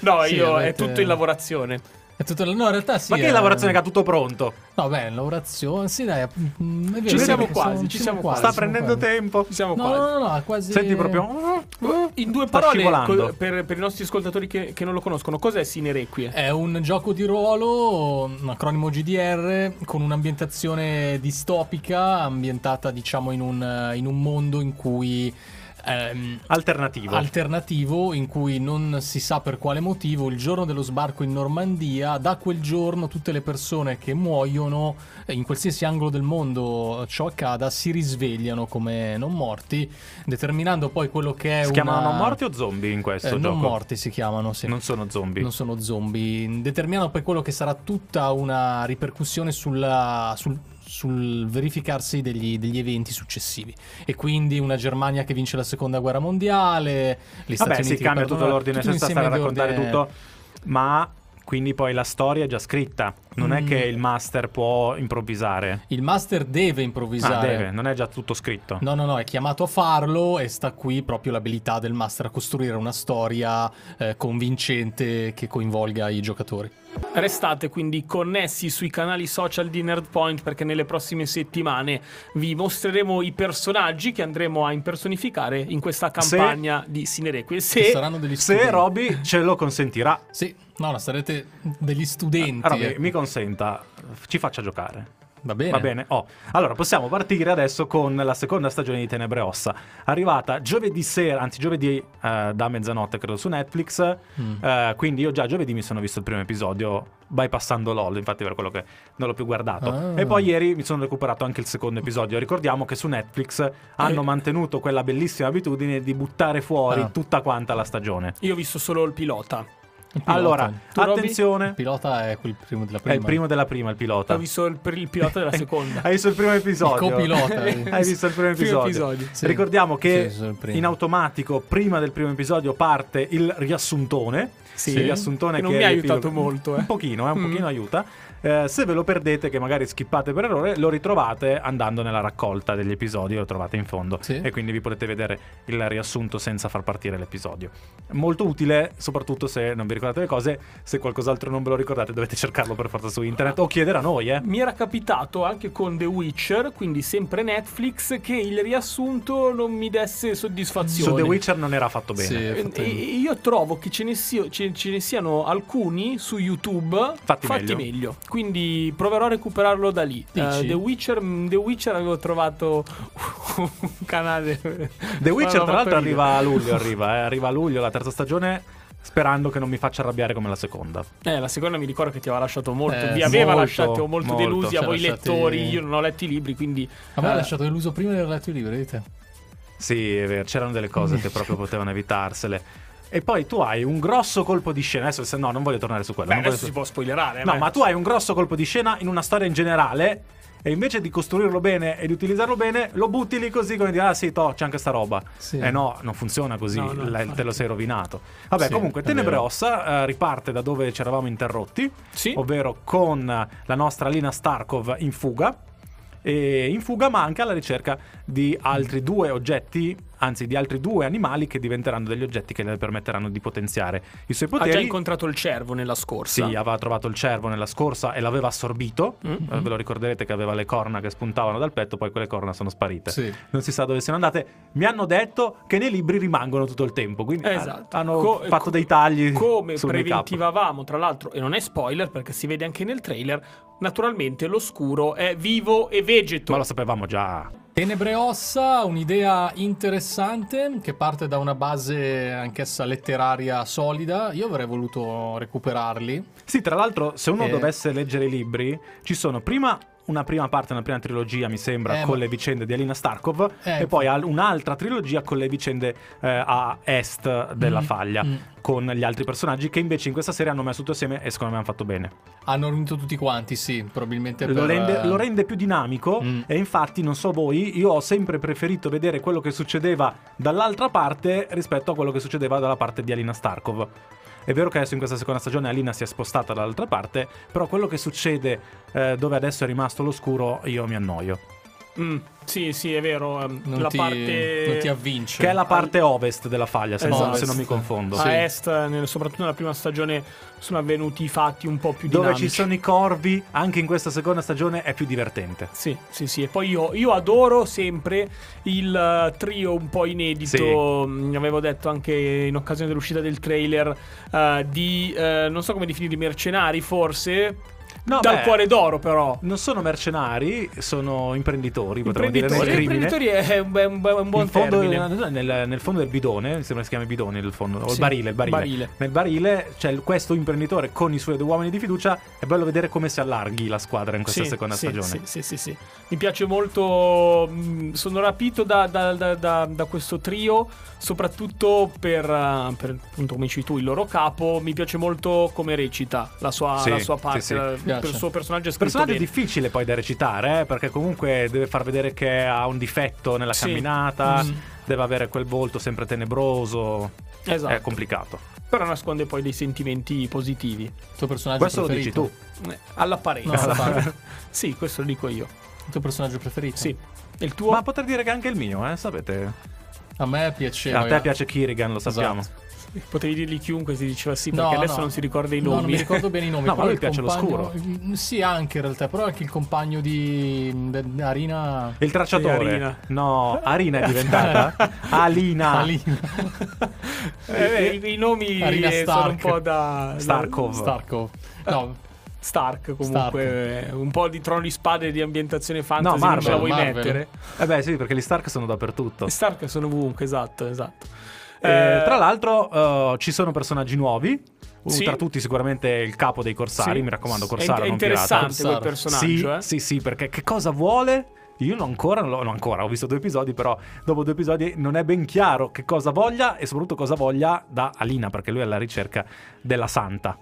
no, Sì, io avete- è tutto in lavorazione. È tutto... No, in realtà sì. Ma che è- lavorazione che ha tutto pronto? No, beh, lavorazione. Sì, dai. mm, è vero, Ci siamo quasi, sono- ci siamo quasi. Sta siamo prendendo quasi. tempo. Ci siamo No, quasi. no, no, no, quasi. Senti proprio. In due parole, co- per, per i nostri ascoltatori che, che non lo conoscono, cos'è Sine Requiem? È un gioco di ruolo, un acronimo GDR, con un'ambientazione distopica, ambientata diciamo in un, in un mondo in cui... ehm, Alternativo. alternativo in cui non si sa per quale motivo il giorno dello sbarco in Normandia da quel giorno tutte le persone che muoiono eh, in qualsiasi angolo del mondo ciò accada si risvegliano come non morti determinando poi quello che è si una... chiamano non morti o zombie in questo Eh, gioco? non morti si chiamano sì. Non sono zombie. Non sono zombie. Determinano poi quello che sarà tutta una ripercussione sulla- sul, sul verificarsi degli, degli eventi successivi. E quindi una Germania che vince la seconda guerra mondiale. Gli Stati Vabbè, Uniti si che cambia tutto l'ordine, tutto senza stare a raccontare ordine- tutto. Ma quindi poi la storia è già scritta. Non è Mm. che il master può improvvisare. Il master deve improvvisare. Ah, deve, non è già tutto scritto. No, no, no, è chiamato a farlo e sta qui proprio l'abilità del master a costruire una storia eh, convincente che coinvolga i giocatori. Restate quindi connessi sui canali social di Nerdpoint perché nelle prossime settimane vi mostreremo i personaggi che andremo a impersonificare in questa Se- campagna di Se saranno degli Se studenti. Roby ce lo consentirà. Sì, no, sarete degli studenti. Roby, eh. mi consenta, ci faccia giocare. Va bene. Va bene? Oh, allora possiamo partire adesso con la seconda stagione di Tenebre Ossa. Arrivata giovedì sera, anzi giovedì eh, da mezzanotte credo su Netflix. Mm. Eh, quindi io già giovedì mi sono visto il primo episodio bypassando LOL, infatti per quello che non l'ho più guardato. Ah. E poi ieri mi sono recuperato anche il secondo episodio. Ricordiamo che su Netflix hanno Eh. mantenuto quella bellissima abitudine di buttare fuori Ah. tutta quanta la stagione. io ho visto solo il pilota. Il pilota. Allora, Tu, attenzione, Il pilota è quel primo della è prima. il primo della prima, il pilota. Ho visto il, il pilota della seconda. Hai visto il primo episodio? Il copilota. Hai visto il primo Primo episodio? episodio. Sì. Ricordiamo che Sì, in automatico, prima del primo episodio, parte il riassuntone. Sì. il riassuntone Che non che mi ha aiutato molto, eh. Un pochino, eh, un Mm. pochino aiuta. Eh, se ve lo perdete, che magari skippate per errore, lo ritrovate andando nella raccolta degli episodi, lo trovate in fondo Sì. e quindi vi potete vedere il riassunto senza far partire l'episodio. Molto utile, soprattutto se non vi ricordate le cose, se qualcos'altro non ve lo ricordate dovete cercarlo per forza su internet o chiedere a noi, eh. Mi era capitato anche con The Witcher, quindi sempre Netflix, che il riassunto non mi desse soddisfazione. Su The Witcher non era fatto bene. Sì, e- Io trovo che ce ne, sia- ce- ce ne siano alcuni su YouTube Fatti fatti, meglio. meglio. Quindi proverò a recuperarlo da lì. Eh, The, Witcher, mm, The Witcher avevo trovato un canale. The Witcher, tra l'altro, arriva a luglio. Arriva, eh, arriva a luglio la terza stagione. Sperando che non mi faccia arrabbiare come la seconda. Eh, la seconda mi ricordo che ti aveva lasciato molto. Eh, Vi aveva molto, lasciato molto, molto. delusi a voi lasciati- lettori. Io non ho letto i libri, quindi. A me ha eh, lasciato deluso prima di aver letto i libri, vedete? Sì, è vero, c'erano delle cose che proprio potevano evitarsele. E poi tu hai un grosso colpo di scena. Adesso, se no, non voglio tornare su quello. Beh, non voglio- adesso si può spoilerare. No, beh. ma tu hai un grosso colpo di scena in una storia in generale. E invece di costruirlo bene e di utilizzarlo bene, lo butti lì così come dire: Ah, sì, to, c'è anche sta roba. Sì. Eh no, non funziona così. No, no, la- te lo sei rovinato. Vabbè, Sì, comunque, Tenebre. Ossa eh, riparte da dove ci eravamo interrotti, Sì. ovvero con la nostra Lina Starkov in fuga. E in fuga, ma anche alla ricerca di altri due oggetti, anzi di altri due animali che diventeranno degli oggetti che le permetteranno di potenziare i suoi Ha poteri. già incontrato il cervo nella scorsa. Sì, aveva trovato il cervo nella scorsa e l'aveva assorbito. Mm. Eh, ve lo ricorderete che aveva le corna che spuntavano dal petto, poi quelle corna sono sparite. Sì. Non si sa dove siano andate. Mi hanno detto che nei libri rimangono tutto il tempo. Quindi ha- Esatto. hanno Co- fatto co- dei tagli. Come preventivavamo, tra l'altro, e non è spoiler perché si vede anche nel trailer, naturalmente l'oscuro è vivo e vegeto. Ma lo sapevamo già. Tenebre Ossa, un'idea interessante che parte da una base anch'essa letteraria solida. Io avrei voluto recuperarli. Sì, tra l'altro, se uno Eh. dovesse leggere i libri, ci sono prima una prima parte, una prima trilogia, mi sembra, Eh, con ma- le vicende di Alina Starkov, Eh, e poi al- un'altra trilogia con le vicende eh, a est della Mm, faglia, mm. con gli altri personaggi che invece in questa serie hanno messo tutto assieme e secondo me hanno fatto bene. Hanno unito tutti quanti, sì, probabilmente Lo per, rende, eh, lo rende più dinamico Mm. e infatti non so voi, io ho sempre preferito vedere quello che succedeva dall'altra parte rispetto a quello che succedeva dalla parte di Alina Starkov. È vero che adesso in questa seconda stagione Alina si è spostata dall'altra parte, però quello che succede eh, dove adesso è rimasto l'oscuro io mi annoio. Mm, sì, sì, è vero. ehm, non, la ti, parte non ti avvince. Che è la parte ovest della faglia, se, non- Esatto. se non mi confondo. a Sì. est, nel- soprattutto nella prima stagione, sono avvenuti i fatti un po' più Dove dinamici. ci sono i corvi, anche in questa seconda stagione è più divertente. Sì, sì, sì. E poi io, io adoro sempre il eh, trio un po' inedito. mm, Avevo detto anche in occasione dell'uscita del trailer eh, di eh, non so come definirli mercenari, forse. No, Dal beh, cuore d'oro, però. Non sono mercenari, sono imprenditori, potremmo dire Imprenditori, nel crimine. imprenditori è un, è un- è un buon fondo, termine. eh, nel, nel fondo del bidone, mi sembra si chiami bidone il fondo, o il barile, il barile. barile. Nel barile c'è il- questo imprenditore con i suoi due uomini di fiducia. È bello vedere come si allarghi la squadra in questa Sì, seconda sì, stagione. Sì, sì, sì, sì. Mi piace molto. mh, Sono rapito da, da- da- da- questo trio, soprattutto per, eh, per, appunto, come dici tu, il loro capo. Mi piace molto come recita la sua, Sì, la sua sì, parte. Piace. il suo personaggio è Il scritto personaggio è bene. difficile poi da recitare, eh, perché comunque deve far vedere che ha un difetto nella Sì. camminata, Mm. deve avere quel volto sempre tenebroso. Esatto. È complicato. Però nasconde poi dei sentimenti positivi. Il tuo personaggio Questo lo dici preferito? tu. Eh, All'apparenza. No, sì, questo lo dico io. Il tuo personaggio preferito? Sì. Il tuo? Ma potrei dire che anche il mio, eh, sapete. A me piaceva. a te piace Kirigan, lo sappiamo. Esatto. Potevi dirgli chiunque si diceva sì, No, perché adesso no. non si ricorda i No, nomi. non mi ricordo bene i nomi. No, ma a lui il piace compagno- l'oscuro. Sì, anche in realtà, però anche il compagno di Arina. Il tracciatore. Sì, Arina. No, Arina è diventata Alina. Alina. Eh, i, i nomi Arina eh, sono un Stark. po' da... Starkov. Starkov. No, Stark comunque eh, un po' di trono di spade e di ambientazione fantasy No, non ce la Marvel, vuoi Marvel. mettere Eh beh, sì, perché gli Stark sono dappertutto. e Stark sono ovunque esatto esatto Eh, Eh, tra l'altro, eh, ci sono personaggi nuovi. Sì. Tra tutti, sicuramente il capo dei corsari. sì. mi raccomando, è, corsaro, è non pirata. interessante quel personaggio Sì, eh. sì, sì, perché che cosa vuole? Io non ancora, non, l'ho- non ancora, ho visto due episodi, però dopo due episodi non è ben chiaro che cosa voglia e soprattutto cosa voglia da Alina, perché lui è alla ricerca della santa.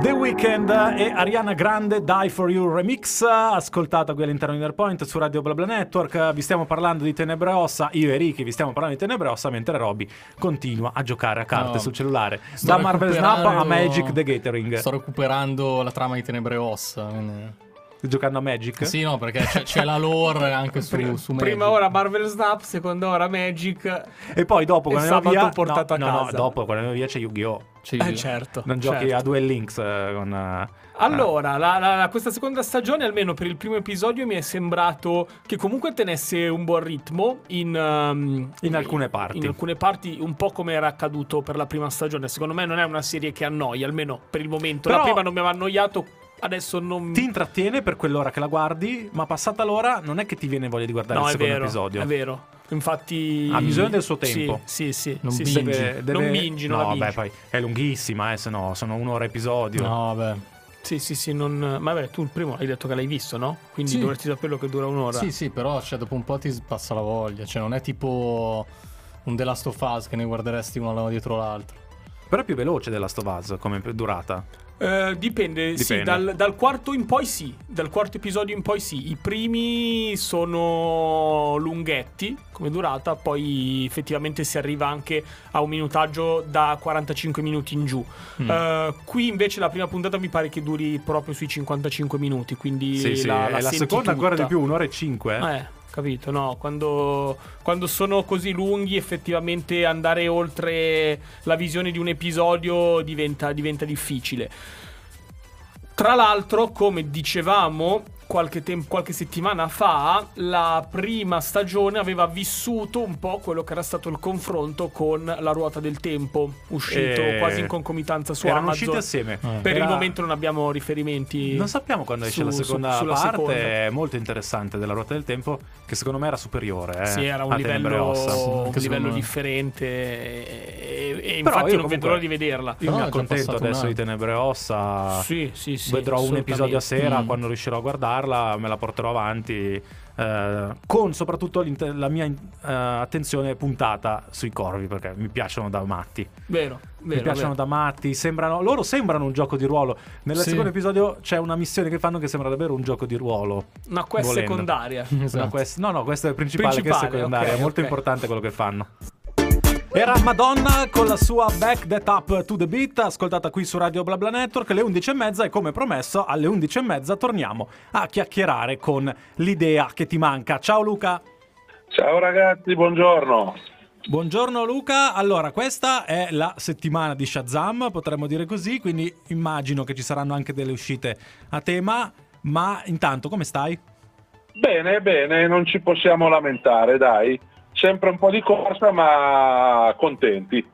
The Weeknd e Ariana Grande Die For You Remix, ascoltata qui all'interno di Nerpoint su Radio BlaBla Network. Vi stiamo parlando di Tenebre Ossa, io e Ricky vi stiamo parlando di Tenebre Ossa, mentre Roby continua a giocare a carte No. sul cellulare. Sto da Marvel Snap a Magic the Gathering. Sto recuperando la trama di Tenebre Ossa. Giocando a Magic? Sì, no, perché c'è, c'è la lore anche su, Prima, su Magic. prima ora Marvel Snap, seconda ora Magic. E poi dopo E quando andiamo via... portato no, a no, no, casa. dopo quando andiamo via c'è Yu-Gi-Oh! Sì, Eh certo. Non giochi certo. a Duel Links eh, con... eh, Allora, la- la- la- questa seconda stagione, almeno per il primo episodio, mi è sembrato che comunque tenesse un buon ritmo in, um, In alcune parti. In alcune parti, un po' come era accaduto per la prima stagione. Secondo me non è una serie che annoia, almeno per il momento. Però- La prima non mi aveva annoiato, adesso non... Ti intrattiene per quell'ora che la guardi, ma passata l'ora non è che ti viene voglia di guardare No, il è secondo vero, episodio. è vero. Infatti... Ha bisogno del suo tempo. Sì, sì, sì. Non sì, bingi. sì. Deve- Non deve- bingi, non no, la bingi. beh, poi è lunghissima, eh, se no sono un'ora episodio. No, vabbè. Sì, sì, sì, non... Ma vabbè, tu il primo hai detto che l'hai visto, no? Quindi Sì. dovresti saperlo che dura un'ora. Sì, sì, però cioè, dopo un po' ti passa la voglia. Cioè, non è tipo un The Last of Us che ne guarderesti uno dietro l'altro. Però è più veloce della Stovaz come durata. Eh, dipende, sì, Dipende. dal, dal quarto in poi sì, dal quarto episodio in poi sì. I primi sono lunghetti come durata, poi effettivamente si arriva anche a un minutaggio da 45 minuti in giù. Mm. Eh, qui invece la prima puntata mi pare che duri proprio sui 55 minuti, quindi Sì, sì, la, e la la seconda ancora tutta. di più, un'ora e cinque. eh. Eh, capito, no, quando, quando sono così lunghi effettivamente andare oltre la visione di un episodio diventa, diventa difficile. Tra l'altro, come dicevamo qualche, tem- qualche settimana fa, la prima stagione aveva vissuto un po' quello che era stato il confronto con La ruota del tempo, uscito Eh, quasi in concomitanza su Erano Amazon. uscite assieme. Eh. Per Era- il momento non abbiamo riferimenti. Non sappiamo quando esce su- la su- seconda sulla parte, seconda. è molto interessante della ruota del tempo, che secondo me era superiore. Eh, Sì, era un livello, Ossa. un livello differente e, e- e Però infatti io non comunque- vedo l'ora di vederla. Io mi accontento adesso di Tenebre Ossa. Sì, sì, sì. Vedrò un episodio a sera Mm. quando riuscirò a guardarla, me la porterò avanti. eh, con soprattutto la mia eh, attenzione puntata sui corvi perché mi piacciono da matti. Vero, mi vero. piacciono vero. da matti. Sembrano, loro sembrano un gioco di ruolo. Nel Sì. secondo episodio c'è una missione che fanno che sembra davvero un gioco di ruolo. Una quest volendo. secondaria. Esatto. No, quest- no, no, questo è il principale, che Principale, è secondario. ok, è molto ok. importante quello che fanno. Era Madonna con la sua Back That Up to the Beat, ascoltata qui su Radio BlaBla Network alle 11.30 e come promesso alle 11.30 torniamo a chiacchierare con l'idea che ti manca. Ciao Luca! Ciao ragazzi, buongiorno. Buongiorno Luca, allora questa è la settimana di Shazam, potremmo dire così, quindi immagino che ci saranno anche delle uscite a tema, ma intanto come stai? Bene, bene, non ci possiamo lamentare, dai. Sempre un po' di corsa, ma contenti.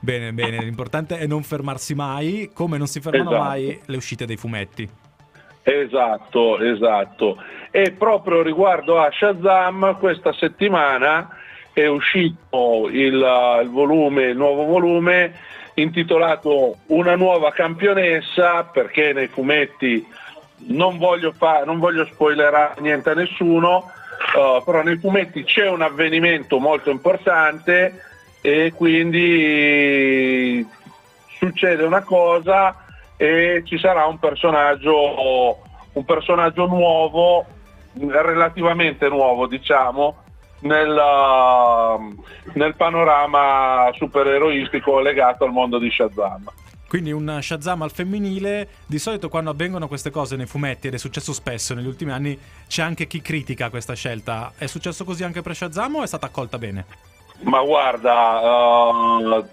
Bene, bene, l'importante è non fermarsi mai, come non si fermano Esatto. mai le uscite dei fumetti. Esatto, esatto. E proprio riguardo a Shazam, questa settimana è uscito il, il volume, il nuovo volume intitolato Una nuova campionessa, perché nei fumetti non voglio, fa- non voglio spoilerare niente a nessuno, eh, però nei fumetti c'è un avvenimento molto importante e quindi succede una cosa e ci sarà un personaggio, un personaggio nuovo, relativamente nuovo diciamo, nel, uh, nel panorama supereroistico legato al mondo di Shazam. Quindi un Shazam al femminile, di solito quando avvengono queste cose nei fumetti, ed è successo spesso negli ultimi anni, c'è anche chi critica questa scelta. È successo così anche per Shazam o è stata accolta bene? Ma guarda, uh,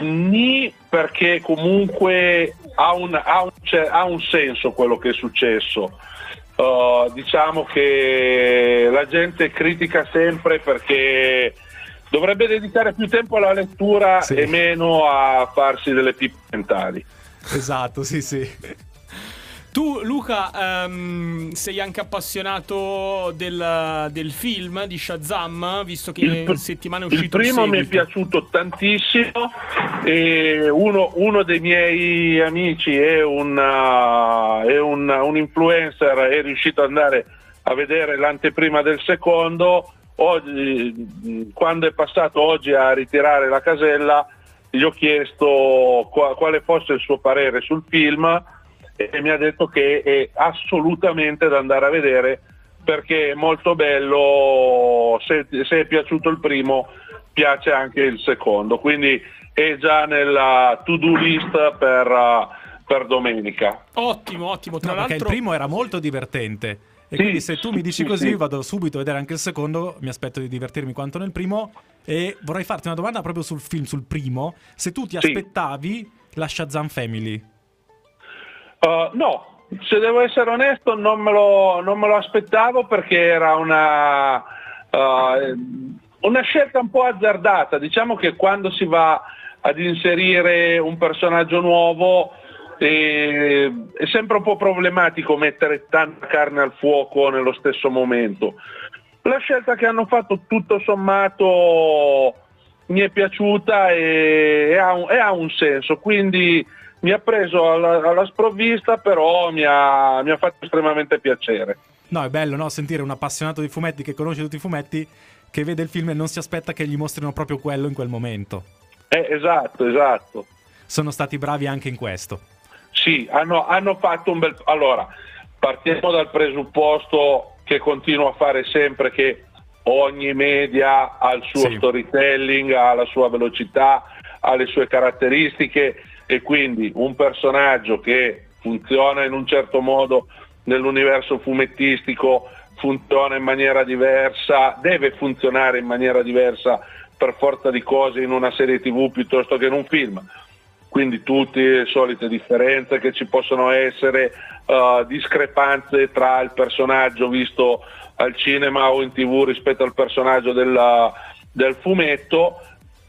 ni perché comunque ha un, ha un- cioè, ha un senso quello che è successo. Uh, diciamo che la gente critica sempre perché dovrebbe dedicare più tempo alla lettura Sì. e meno a farsi delle pippe mentali. Esatto, sì, sì. Tu, Luca, ehm, sei anche appassionato del, del film di Shazam, visto che Il settimana è Il uscito il primo mi è piaciuto tantissimo e uno, uno dei miei amici è, un, uh, è un, un influencer, è riuscito ad andare a vedere l'anteprima del secondo. Oggi, quando è passato oggi a ritirare la casella, gli ho chiesto qua- quale fosse il suo parere sul film e mi ha detto che è assolutamente da andare a vedere perché è molto bello, se, se è piaciuto il primo piace anche il secondo, quindi è già nella to-do list per, per domenica. Ottimo, ottimo. Tra No, perché il l'altro, primo era molto divertente. E Sì, quindi se tu mi dici sì, così, sì. vado subito a vedere anche il secondo. Mi aspetto di divertirmi quanto nel primo. E vorrei farti una domanda proprio sul film, sul primo. Se tu ti aspettavi la Shazam Family. Uh, no, se devo essere onesto non me lo, non me lo aspettavo perché era una, uh, una scelta un po' azzardata. Diciamo che quando si va ad inserire un personaggio nuovo eh, è sempre un po' problematico mettere tanta carne al fuoco nello stesso momento. La scelta che hanno fatto tutto sommato mi è piaciuta e, e ha, un, e ha un senso, quindi mi ha preso alla, alla sprovvista, però mi ha, mi ha fatto estremamente piacere. No, è bello, no? Sentire un appassionato di fumetti che conosce tutti i fumetti, che vede il film e non si aspetta che gli mostrino proprio quello in quel momento. Eh, esatto, esatto. Sono stati bravi anche in questo. Sì, hanno, hanno fatto un bel... Allora, partiamo dal presupposto che continuo a fare sempre che ogni media ha il suo Sì. storytelling, ha la sua velocità, ha le sue caratteristiche e quindi un personaggio che funziona in un certo modo nell'universo fumettistico funziona in maniera diversa, deve funzionare in maniera diversa per forza di cose in una serie tv piuttosto che in un film quindi tutte le solite differenze che ci possono essere, eh, discrepanze tra il personaggio visto al cinema o in tv rispetto al personaggio della- del fumetto,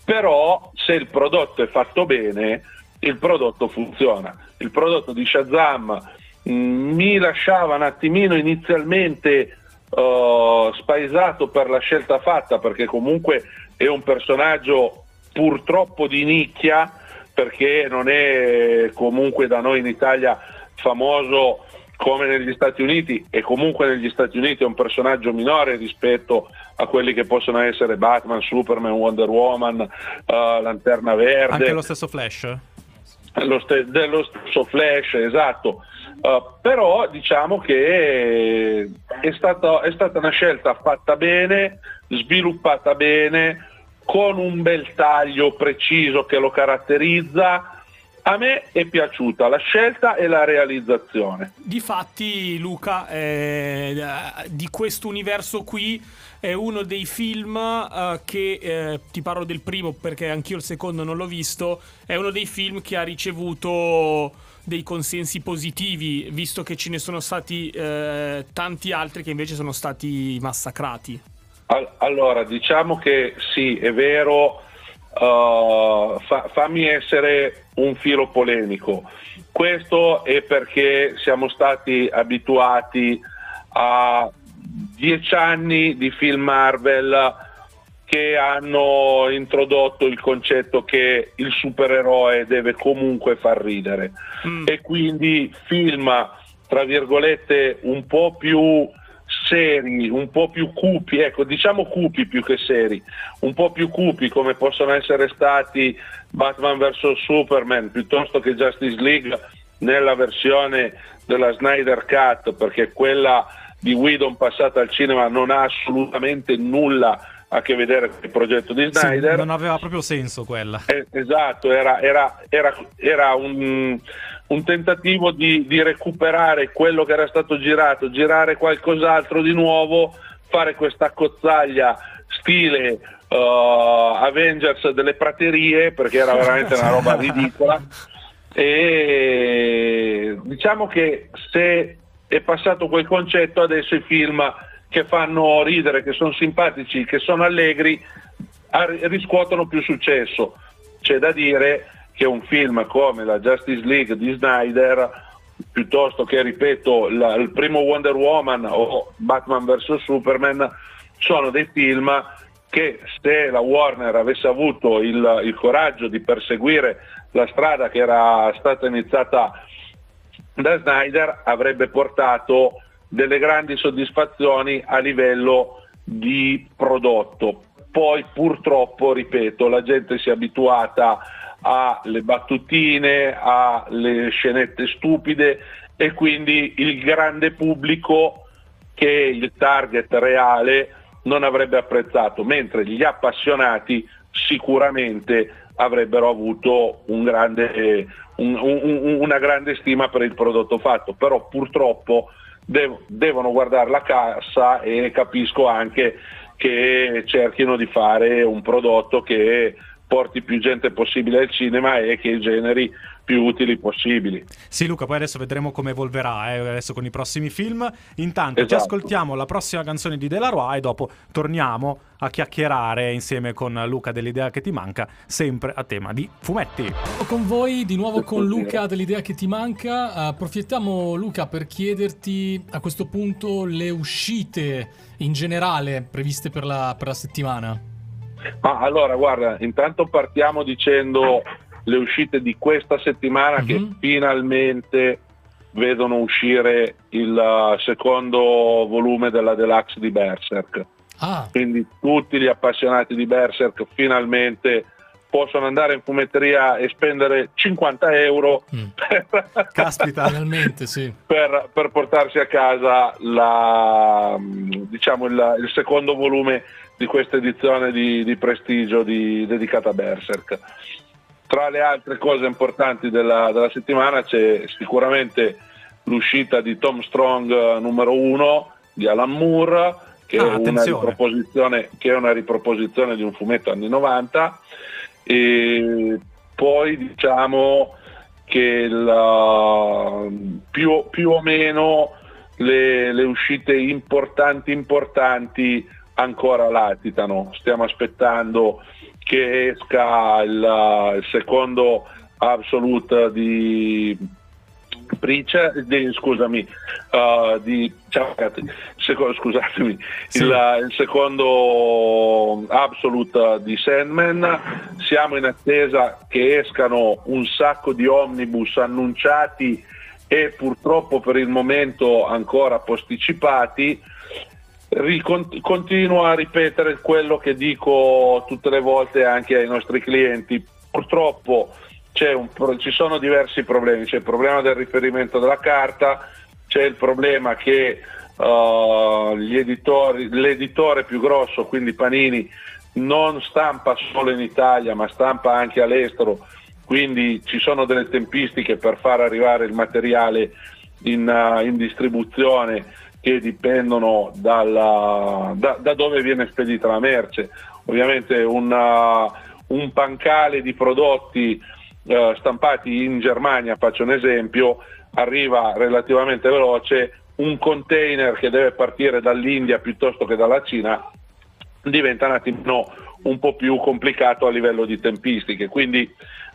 però se il prodotto è fatto bene, il prodotto funziona. Il prodotto di Shazam mh, mi lasciava un attimino inizialmente eh, spaesato per la scelta fatta, perché comunque è un personaggio purtroppo di nicchia, perché non è comunque da noi in Italia famoso come negli Stati Uniti e comunque negli Stati Uniti è un personaggio minore rispetto a quelli che possono essere Batman, Superman, Wonder Woman, eh, Lanterna Verde Anche lo stesso Flash? lo ste- dello stesso Flash, esatto. Uh, però diciamo che è stata, è stata una scelta fatta bene, sviluppata bene, con un bel taglio preciso che lo caratterizza. A me è piaciuta la scelta e la realizzazione. Difatti, Luca, eh, di questo universo qui è uno dei film eh, che, eh, ti parlo del primo perché anch'io il secondo non l'ho visto, è uno dei film che ha ricevuto dei consensi positivi, visto che ce ne sono stati eh, tanti altri che invece sono stati massacrati. Al- Allora, diciamo che sì, è vero, uh, fa- fammi essere un filo polemico. Questo è perché siamo stati abituati a dieci anni di film Marvel che hanno introdotto il concetto che il supereroe deve comunque far ridere Mm. e quindi film tra virgolette un po' più seri, un po' più cupi, ecco diciamo cupi più che seri, un po' più cupi come possono essere stati Batman vs Superman piuttosto che Justice League nella versione della Snyder Cut perché quella di Whedon passata al cinema non ha assolutamente nulla a che vedere con il progetto di Sì, Snyder. non aveva proprio senso quella. Eh, esatto, era, era- era- era un, un tentativo di, di recuperare quello che era stato girato, girare qualcos'altro di nuovo, fare questa cozzaglia stile uh, Avengers delle praterie, perché era veramente una roba ridicola. E diciamo che se è passato quel concetto, adesso i film che fanno ridere, che sono simpatici, che sono allegri, riscuotono più successo. C'è da dire che un film come la Justice League di Snyder, piuttosto che, ripeto, la- il primo Wonder Woman o Batman vs Superman, sono dei film che se la Warner avesse avuto il, il coraggio di perseguire la strada che era stata iniziata da Snyder avrebbe portato delle grandi soddisfazioni a livello di prodotto. Poi purtroppo, ripeto, la gente si è abituata alle battutine, alle scenette stupide e quindi il grande pubblico che il target reale non avrebbe apprezzato, mentre gli appassionati sicuramente avrebbero avuto un grande, un, un, una grande stima per il prodotto fatto, però purtroppo dev- devono guardare la cassa e capisco anche che cerchino di fare un prodotto che porti più gente possibile al cinema e che generi più utili possibili. Sì, Luca, poi adesso vedremo come evolverà, eh, adesso con i prossimi film. Intanto esatto. ci ascoltiamo la prossima canzone di Delaroy e dopo torniamo a chiacchierare insieme con Luca dell'idea che ti manca, sempre a tema di fumetti. Con voi, di nuovo con Luca dell'idea che ti manca. Approfittiamo, Luca, per chiederti a questo punto le uscite in generale previste per la, per la settimana. Ma allora, guarda, intanto partiamo dicendo le uscite di questa settimana mm-hmm. che mhm. finalmente vedono uscire il uh, secondo volume della Deluxe di Berserk. Ah. Quindi tutti gli appassionati di Berserk finalmente possono andare in fumetteria e spendere 50 euro mm. per, Caspita, finalmente, sì. per, per, portarsi a casa la, diciamo il, il, secondo volume di questa edizione di, di prestigio di, dedicata a Berserk. Tra le altre cose importanti della, della settimana c'è sicuramente l'uscita di Tom Strong eh, numero 1 di Alan Moore, che, ah, è una che è una riproposizione di un fumetto anni 90, e poi diciamo che la, più, più, o meno le, le uscite importanti importanti ancora latitano. Stiamo aspettando che esca il, il secondo Absolute di Preacher, di, scusami, uh, di, ciao, secondo, scusatemi, sì. il, il, secondo Absolute di Sandman, siamo in attesa che escano un sacco di omnibus annunciati e purtroppo per il momento ancora posticipati continuo a ripetere quello che dico tutte le volte anche ai nostri clienti. Purtroppo pro- ci sono diversi problemi, c'è il problema del riferimento della carta, c'è il problema che uh, editori, l'editore più grosso, quindi Panini, non stampa solo in Italia ma stampa anche all'estero, quindi ci sono delle tempistiche per far arrivare il materiale in, uh, in distribuzione che dipendono dalla, da, da, dove viene spedita la merce. Ovviamente una, un pancale di prodotti eh, stampati in Germania, faccio un esempio, arriva relativamente veloce, un container che deve partire dall'India piuttosto che dalla Cina diventa un attimo un po' più complicato a livello di tempistiche, quindi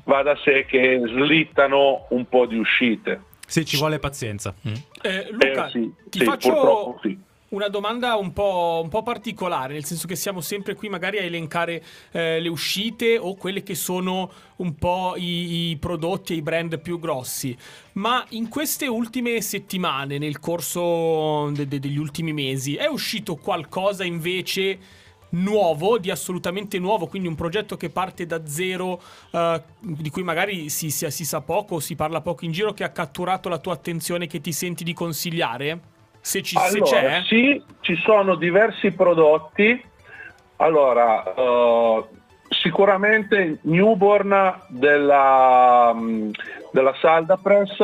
va da sé che slittano un po' di uscite. Sì, ci vuole pazienza. Mm. Eh, Luca, eh, sì, ti sì, faccio sì. una domanda un po', un po', particolare, nel senso che siamo sempre qui magari a elencare eh, le uscite o quelle che sono un po' i, i prodotti e i brand più grossi. Ma in queste ultime settimane, nel corso de- de- degli ultimi mesi, è uscito qualcosa invece nuovo, di assolutamente nuovo, quindi un progetto che parte da zero, uh, di cui magari si, si, si, sa poco, si parla poco in giro, che ha catturato la tua attenzione, che ti senti di consigliare? Se, ci, allora, se c'è? Sì, ci sono diversi prodotti. Allora, uh, sicuramente Newborn della, um, della Salda Press,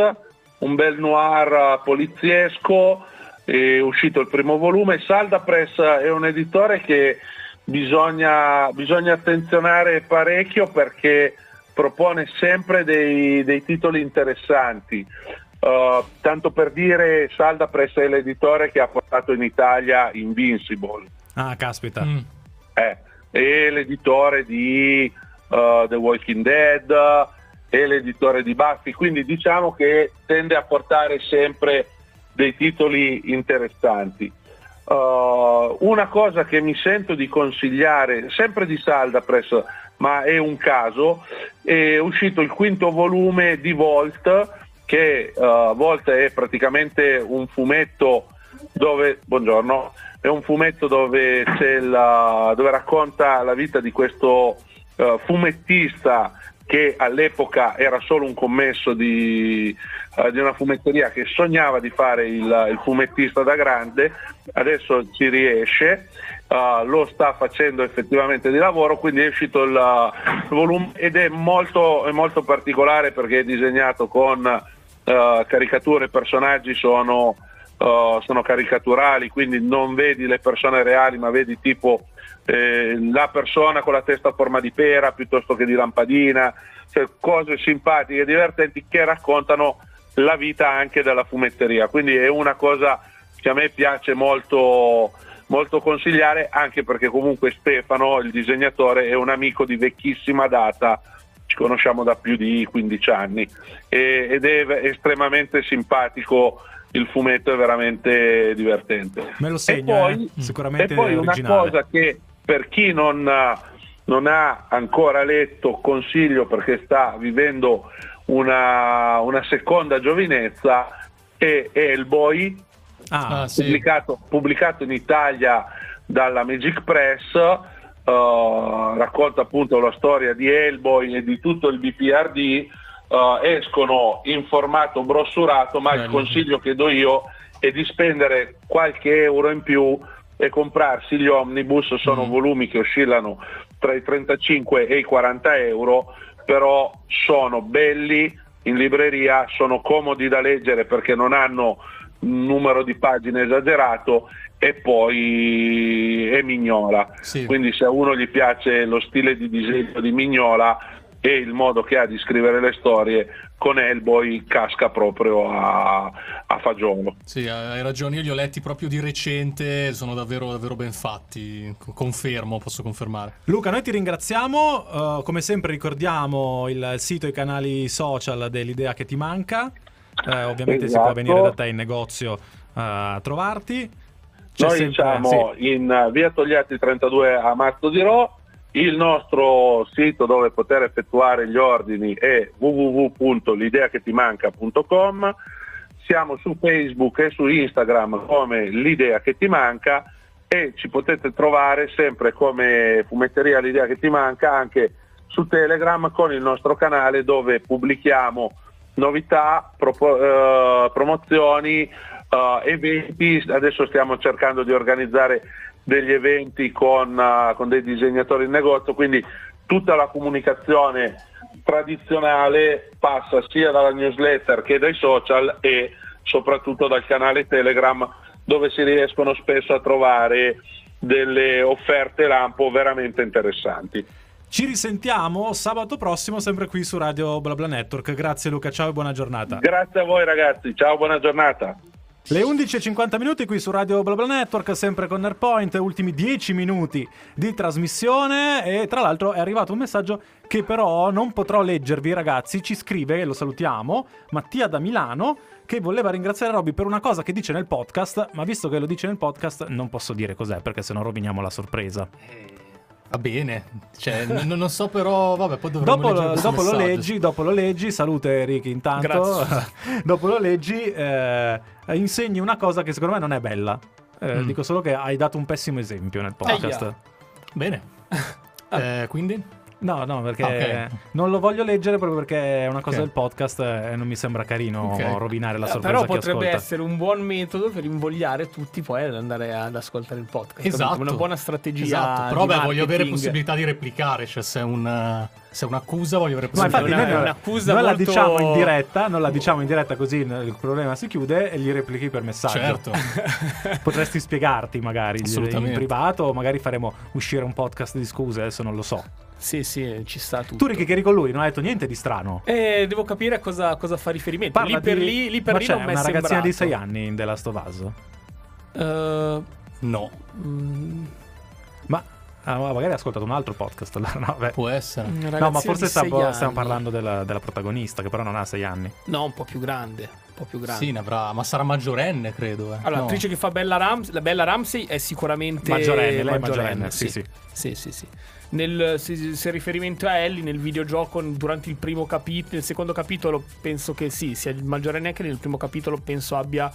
un bel noir poliziesco, è uscito il primo volume. Salda Press è un editore che bisogna, bisogna attenzionare parecchio perché propone sempre dei, dei titoli interessanti. Uh, tanto per dire, Salda Press è l'editore che ha portato in Italia Invincible. Ah, caspita. Mm. Eh, è l'editore di uh, The Walking Dead, è l'editore di Buffy, quindi diciamo che tende a portare sempre dei titoli interessanti. Uh, una cosa che mi sento di consigliare, sempre di Salda Press, ma è un caso, è uscito il quinto volume di Volt, che uh, Volt è praticamente un fumetto dove, buongiorno, è un fumetto dove, la, dove racconta la vita di questo uh, fumettista che all'epoca era solo un commesso di, uh, di una fumetteria che sognava di fare il, il, fumettista da grande, adesso ci riesce, uh, lo sta facendo effettivamente di lavoro, quindi è uscito il, il volume ed è molto, è molto, particolare perché è disegnato con uh, caricature, personaggi sono, sono caricaturali, quindi non vedi le persone reali ma vedi tipo eh, la persona con la testa a forma di pera piuttosto che di lampadina, cioè cose simpatiche e divertenti che raccontano la vita anche della fumetteria. Quindi è una cosa che a me piace molto, molto consigliare, anche perché comunque Stefano, il disegnatore, è un amico di vecchissima data. Ci conosciamo da più di 15 anni. Ed è estremamente simpatico il fumetto è veramente divertente. Me lo segno, e poi, eh? sicuramente e poi una cosa che per chi non, non, ha ancora letto consiglio perché sta vivendo una, una seconda giovinezza è Hellboy ah, pubblicato, sì. pubblicato, in Italia dalla Magic Press uh, racconta appunto la storia di Hellboy e di tutto il BPRD uh, escono in formato brossurato ma Bello. il consiglio che do io è di spendere qualche euro in più e comprarsi gli omnibus sono mm. volumi che oscillano tra i 35 e i 40 euro però sono belli in libreria sono comodi da leggere perché non hanno un numero di pagine esagerato e poi è Mignola sì. quindi se a uno gli piace lo stile di disegno di Mignola e il modo che ha di scrivere le storie con Hellboy casca proprio a, a fagiolo. Sì, hai ragione, io li ho letti proprio di recente, sono davvero, davvero ben fatti, confermo, posso confermare. Luca, noi ti ringraziamo, uh, come sempre ricordiamo il sito e i canali social dell'idea che ti manca, uh, ovviamente esatto. si può esatto. venire da te in negozio uh, a trovarti. C'è Noi sempre... siamo sì. in via Togliatti 32 a Mazzo di Ro il nostro sito dove poter effettuare gli ordini è www.l'ideachetimanca.com. Siamo su Facebook e su Instagram come l'idea che ti manca e ci potete trovare sempre come fumetteria l'idea che ti manca anche su Telegram con il nostro canale dove pubblichiamo novità, propo- eh, promozioni, eh, eventi. Adesso stiamo cercando di organizzare degli eventi con, uh, con dei disegnatori in negozio, quindi tutta la comunicazione tradizionale passa sia dalla newsletter che dai social e soprattutto dal canale Telegram dove si riescono spesso a trovare delle offerte lampo veramente interessanti. Ci risentiamo sabato prossimo sempre qui su Radio BlaBla Network. Grazie Luca, ciao e buona giornata. Grazie a voi ragazzi, ciao, buona giornata. Le 11.50 minuti qui su Radio BlaBla Network, sempre con Airpoint, ultimi 10 minuti di trasmissione e tra l'altro è arrivato un messaggio che però non potrò leggervi ragazzi, ci scrive, lo salutiamo, Mattia da Milano che voleva ringraziare Robby per una cosa che dice nel podcast, ma visto che lo dice nel podcast non posso dire cos'è perché sennò roviniamo la sorpresa. Va bene, cioè, n- non so però, vabbè, poi dopo, lo, dopo lo leggi, dopo lo leggi, salute Ricky intanto, dopo lo leggi, eh, insegni una cosa che secondo me non è bella. Eh, mm. Dico solo che hai dato un pessimo esempio nel podcast. Eia. Bene, eh, quindi? No, no, perché okay. non lo voglio leggere proprio perché è una cosa okay. del podcast e non mi sembra carino okay. rovinare la eh, sorpresa. Però potrebbe essere un buon metodo per invogliare tutti poi ad andare ad ascoltare il podcast. Esatto. Una buona strategia. Esatto. Però beh, voglio avere possibilità di replicare, cioè se è un se è un'accusa voglio avere possibilità. Ma infatti noi, un'accusa noi molto... la diciamo in diretta, non la diciamo in diretta così il problema si chiude e gli replichi per messaggio. Certo. Potresti spiegarti magari in privato o magari faremo uscire un podcast di scuse, adesso non lo so. Sì, sì, ci sta tutto. Tu Ricky che eri con lui, non hai detto niente di strano. Eh, devo capire a cosa, cosa fa riferimento. Parla lì per di... lì, lì per Ma lì c'è non una ragazzina di 6 anni in The Last of Us? Uh, no. Mm. Ma Ah, magari ha ascoltato un altro podcast. Allora, no, beh. Può essere. No, ma forse stiamo, stiamo parlando della, della, protagonista, che però non ha sei anni. No, un po' più grande. Un po' più grande. Sì, ne avrà, ma sarà maggiorenne, credo. Eh. Allora, no. l'attrice che fa Bella, Rams- la Bella Ramsey è sicuramente maggiorenne. Lei maggiorenne, maggiorenne sì, sì. Sì, sì, sì. Nel, se, se riferimento a Ellie nel videogioco durante il primo capitolo, nel secondo capitolo penso che sì, sia maggiorenne anche nel primo capitolo penso abbia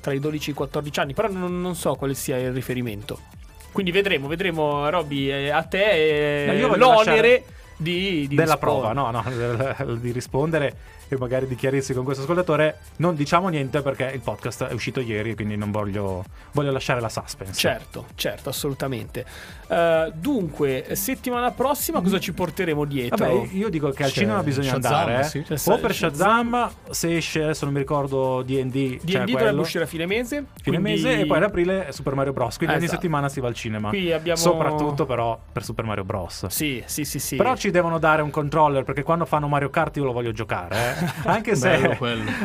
tra i 12 e i 14 anni, però non, non so quale sia il riferimento. Quindi vedremo, vedremo, Robby, eh, a te eh, l'onere. Di, di della rispondere. prova, no, no, di rispondere e magari di chiarirsi con questo ascoltatore. Non diciamo niente perché il podcast è uscito ieri, quindi non voglio, voglio lasciare la suspense. Certo, certo, assolutamente. Eh, dunque, settimana prossima cosa ci porteremo dietro? Vabbè, io dico che al C'è cinema bisogna Shazam, andare. eh. sì. C'è O per Shazam. Shazam, se esce, adesso non mi ricordo D&D, D&D cioè dovrebbe uscire a fine mese. fine quindi- mese e poi ad aprile è Super Mario Bros. Quindi ogni Esatto. settimana si va al cinema. Qui abbiamo- Soprattutto però per Super Mario Bros. Sì, sì, sì, sì. Però ci devono dare un controller perché quando fanno Mario Kart io lo voglio giocare. Anche, se,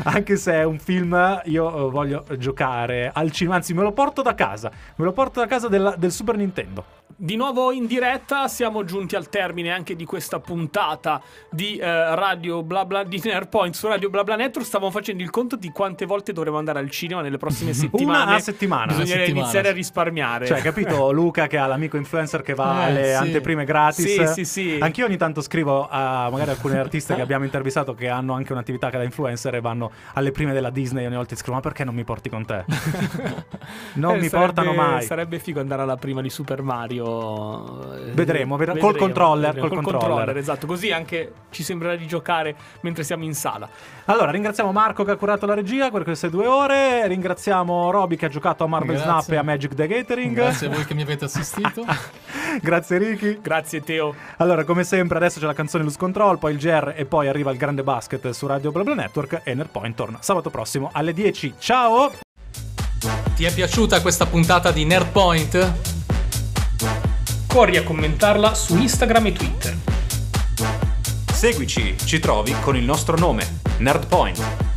anche se è un film, io eh, voglio giocare al cinema. Anzi, me lo porto da casa. Me lo porto da casa della- del Super Nintendo. Di nuovo in diretta, siamo giunti al termine anche di questa puntata di eh, Radio Blabla di Nerdpoint su Radio Blabla Network. Stavamo facendo il conto di quante volte dovremo andare al cinema nelle prossime settimane. a settimana. Bisognerebbe Una settimana, iniziare a risparmiare. Cioè, capito Luca che ha l'amico influencer che va Eh, alle sì. anteprime gratis? Sì, sì, sì. Anch'io ogni tanto scrivo a magari alcune artiste che abbiamo intervistato che hanno anche un'attività che da influencer e vanno alle prime della Disney ogni volta scrivo ma perché non mi porti con te? non Eh, mi sarebbe- portano mai. Sarebbe figo andare alla prima di Super Mario. Eh, Vedremo, vedremo. Col controller, col col controller. esatto. Così anche ci sembrerà di giocare mentre siamo in sala. Allora, ringraziamo Marco che ha curato la regia per queste due ore. Ringraziamo Roby che ha giocato a Marvel Grazie. Snap e a Magic the Gathering. Grazie a voi che mi avete assistito. Grazie Ricky. Grazie Teo. Allora, come sempre, adesso c'è la canzone Lose Control, poi il GR e poi arriva il grande basket su Radio BlaBla Network e Nerdpoint torna sabato prossimo alle 10. Ciao! Ti è piaciuta questa puntata di Nerdpoint? Corri a commentarla su Instagram e Twitter. Seguici, ci trovi con il nostro nome, Nerdpoint.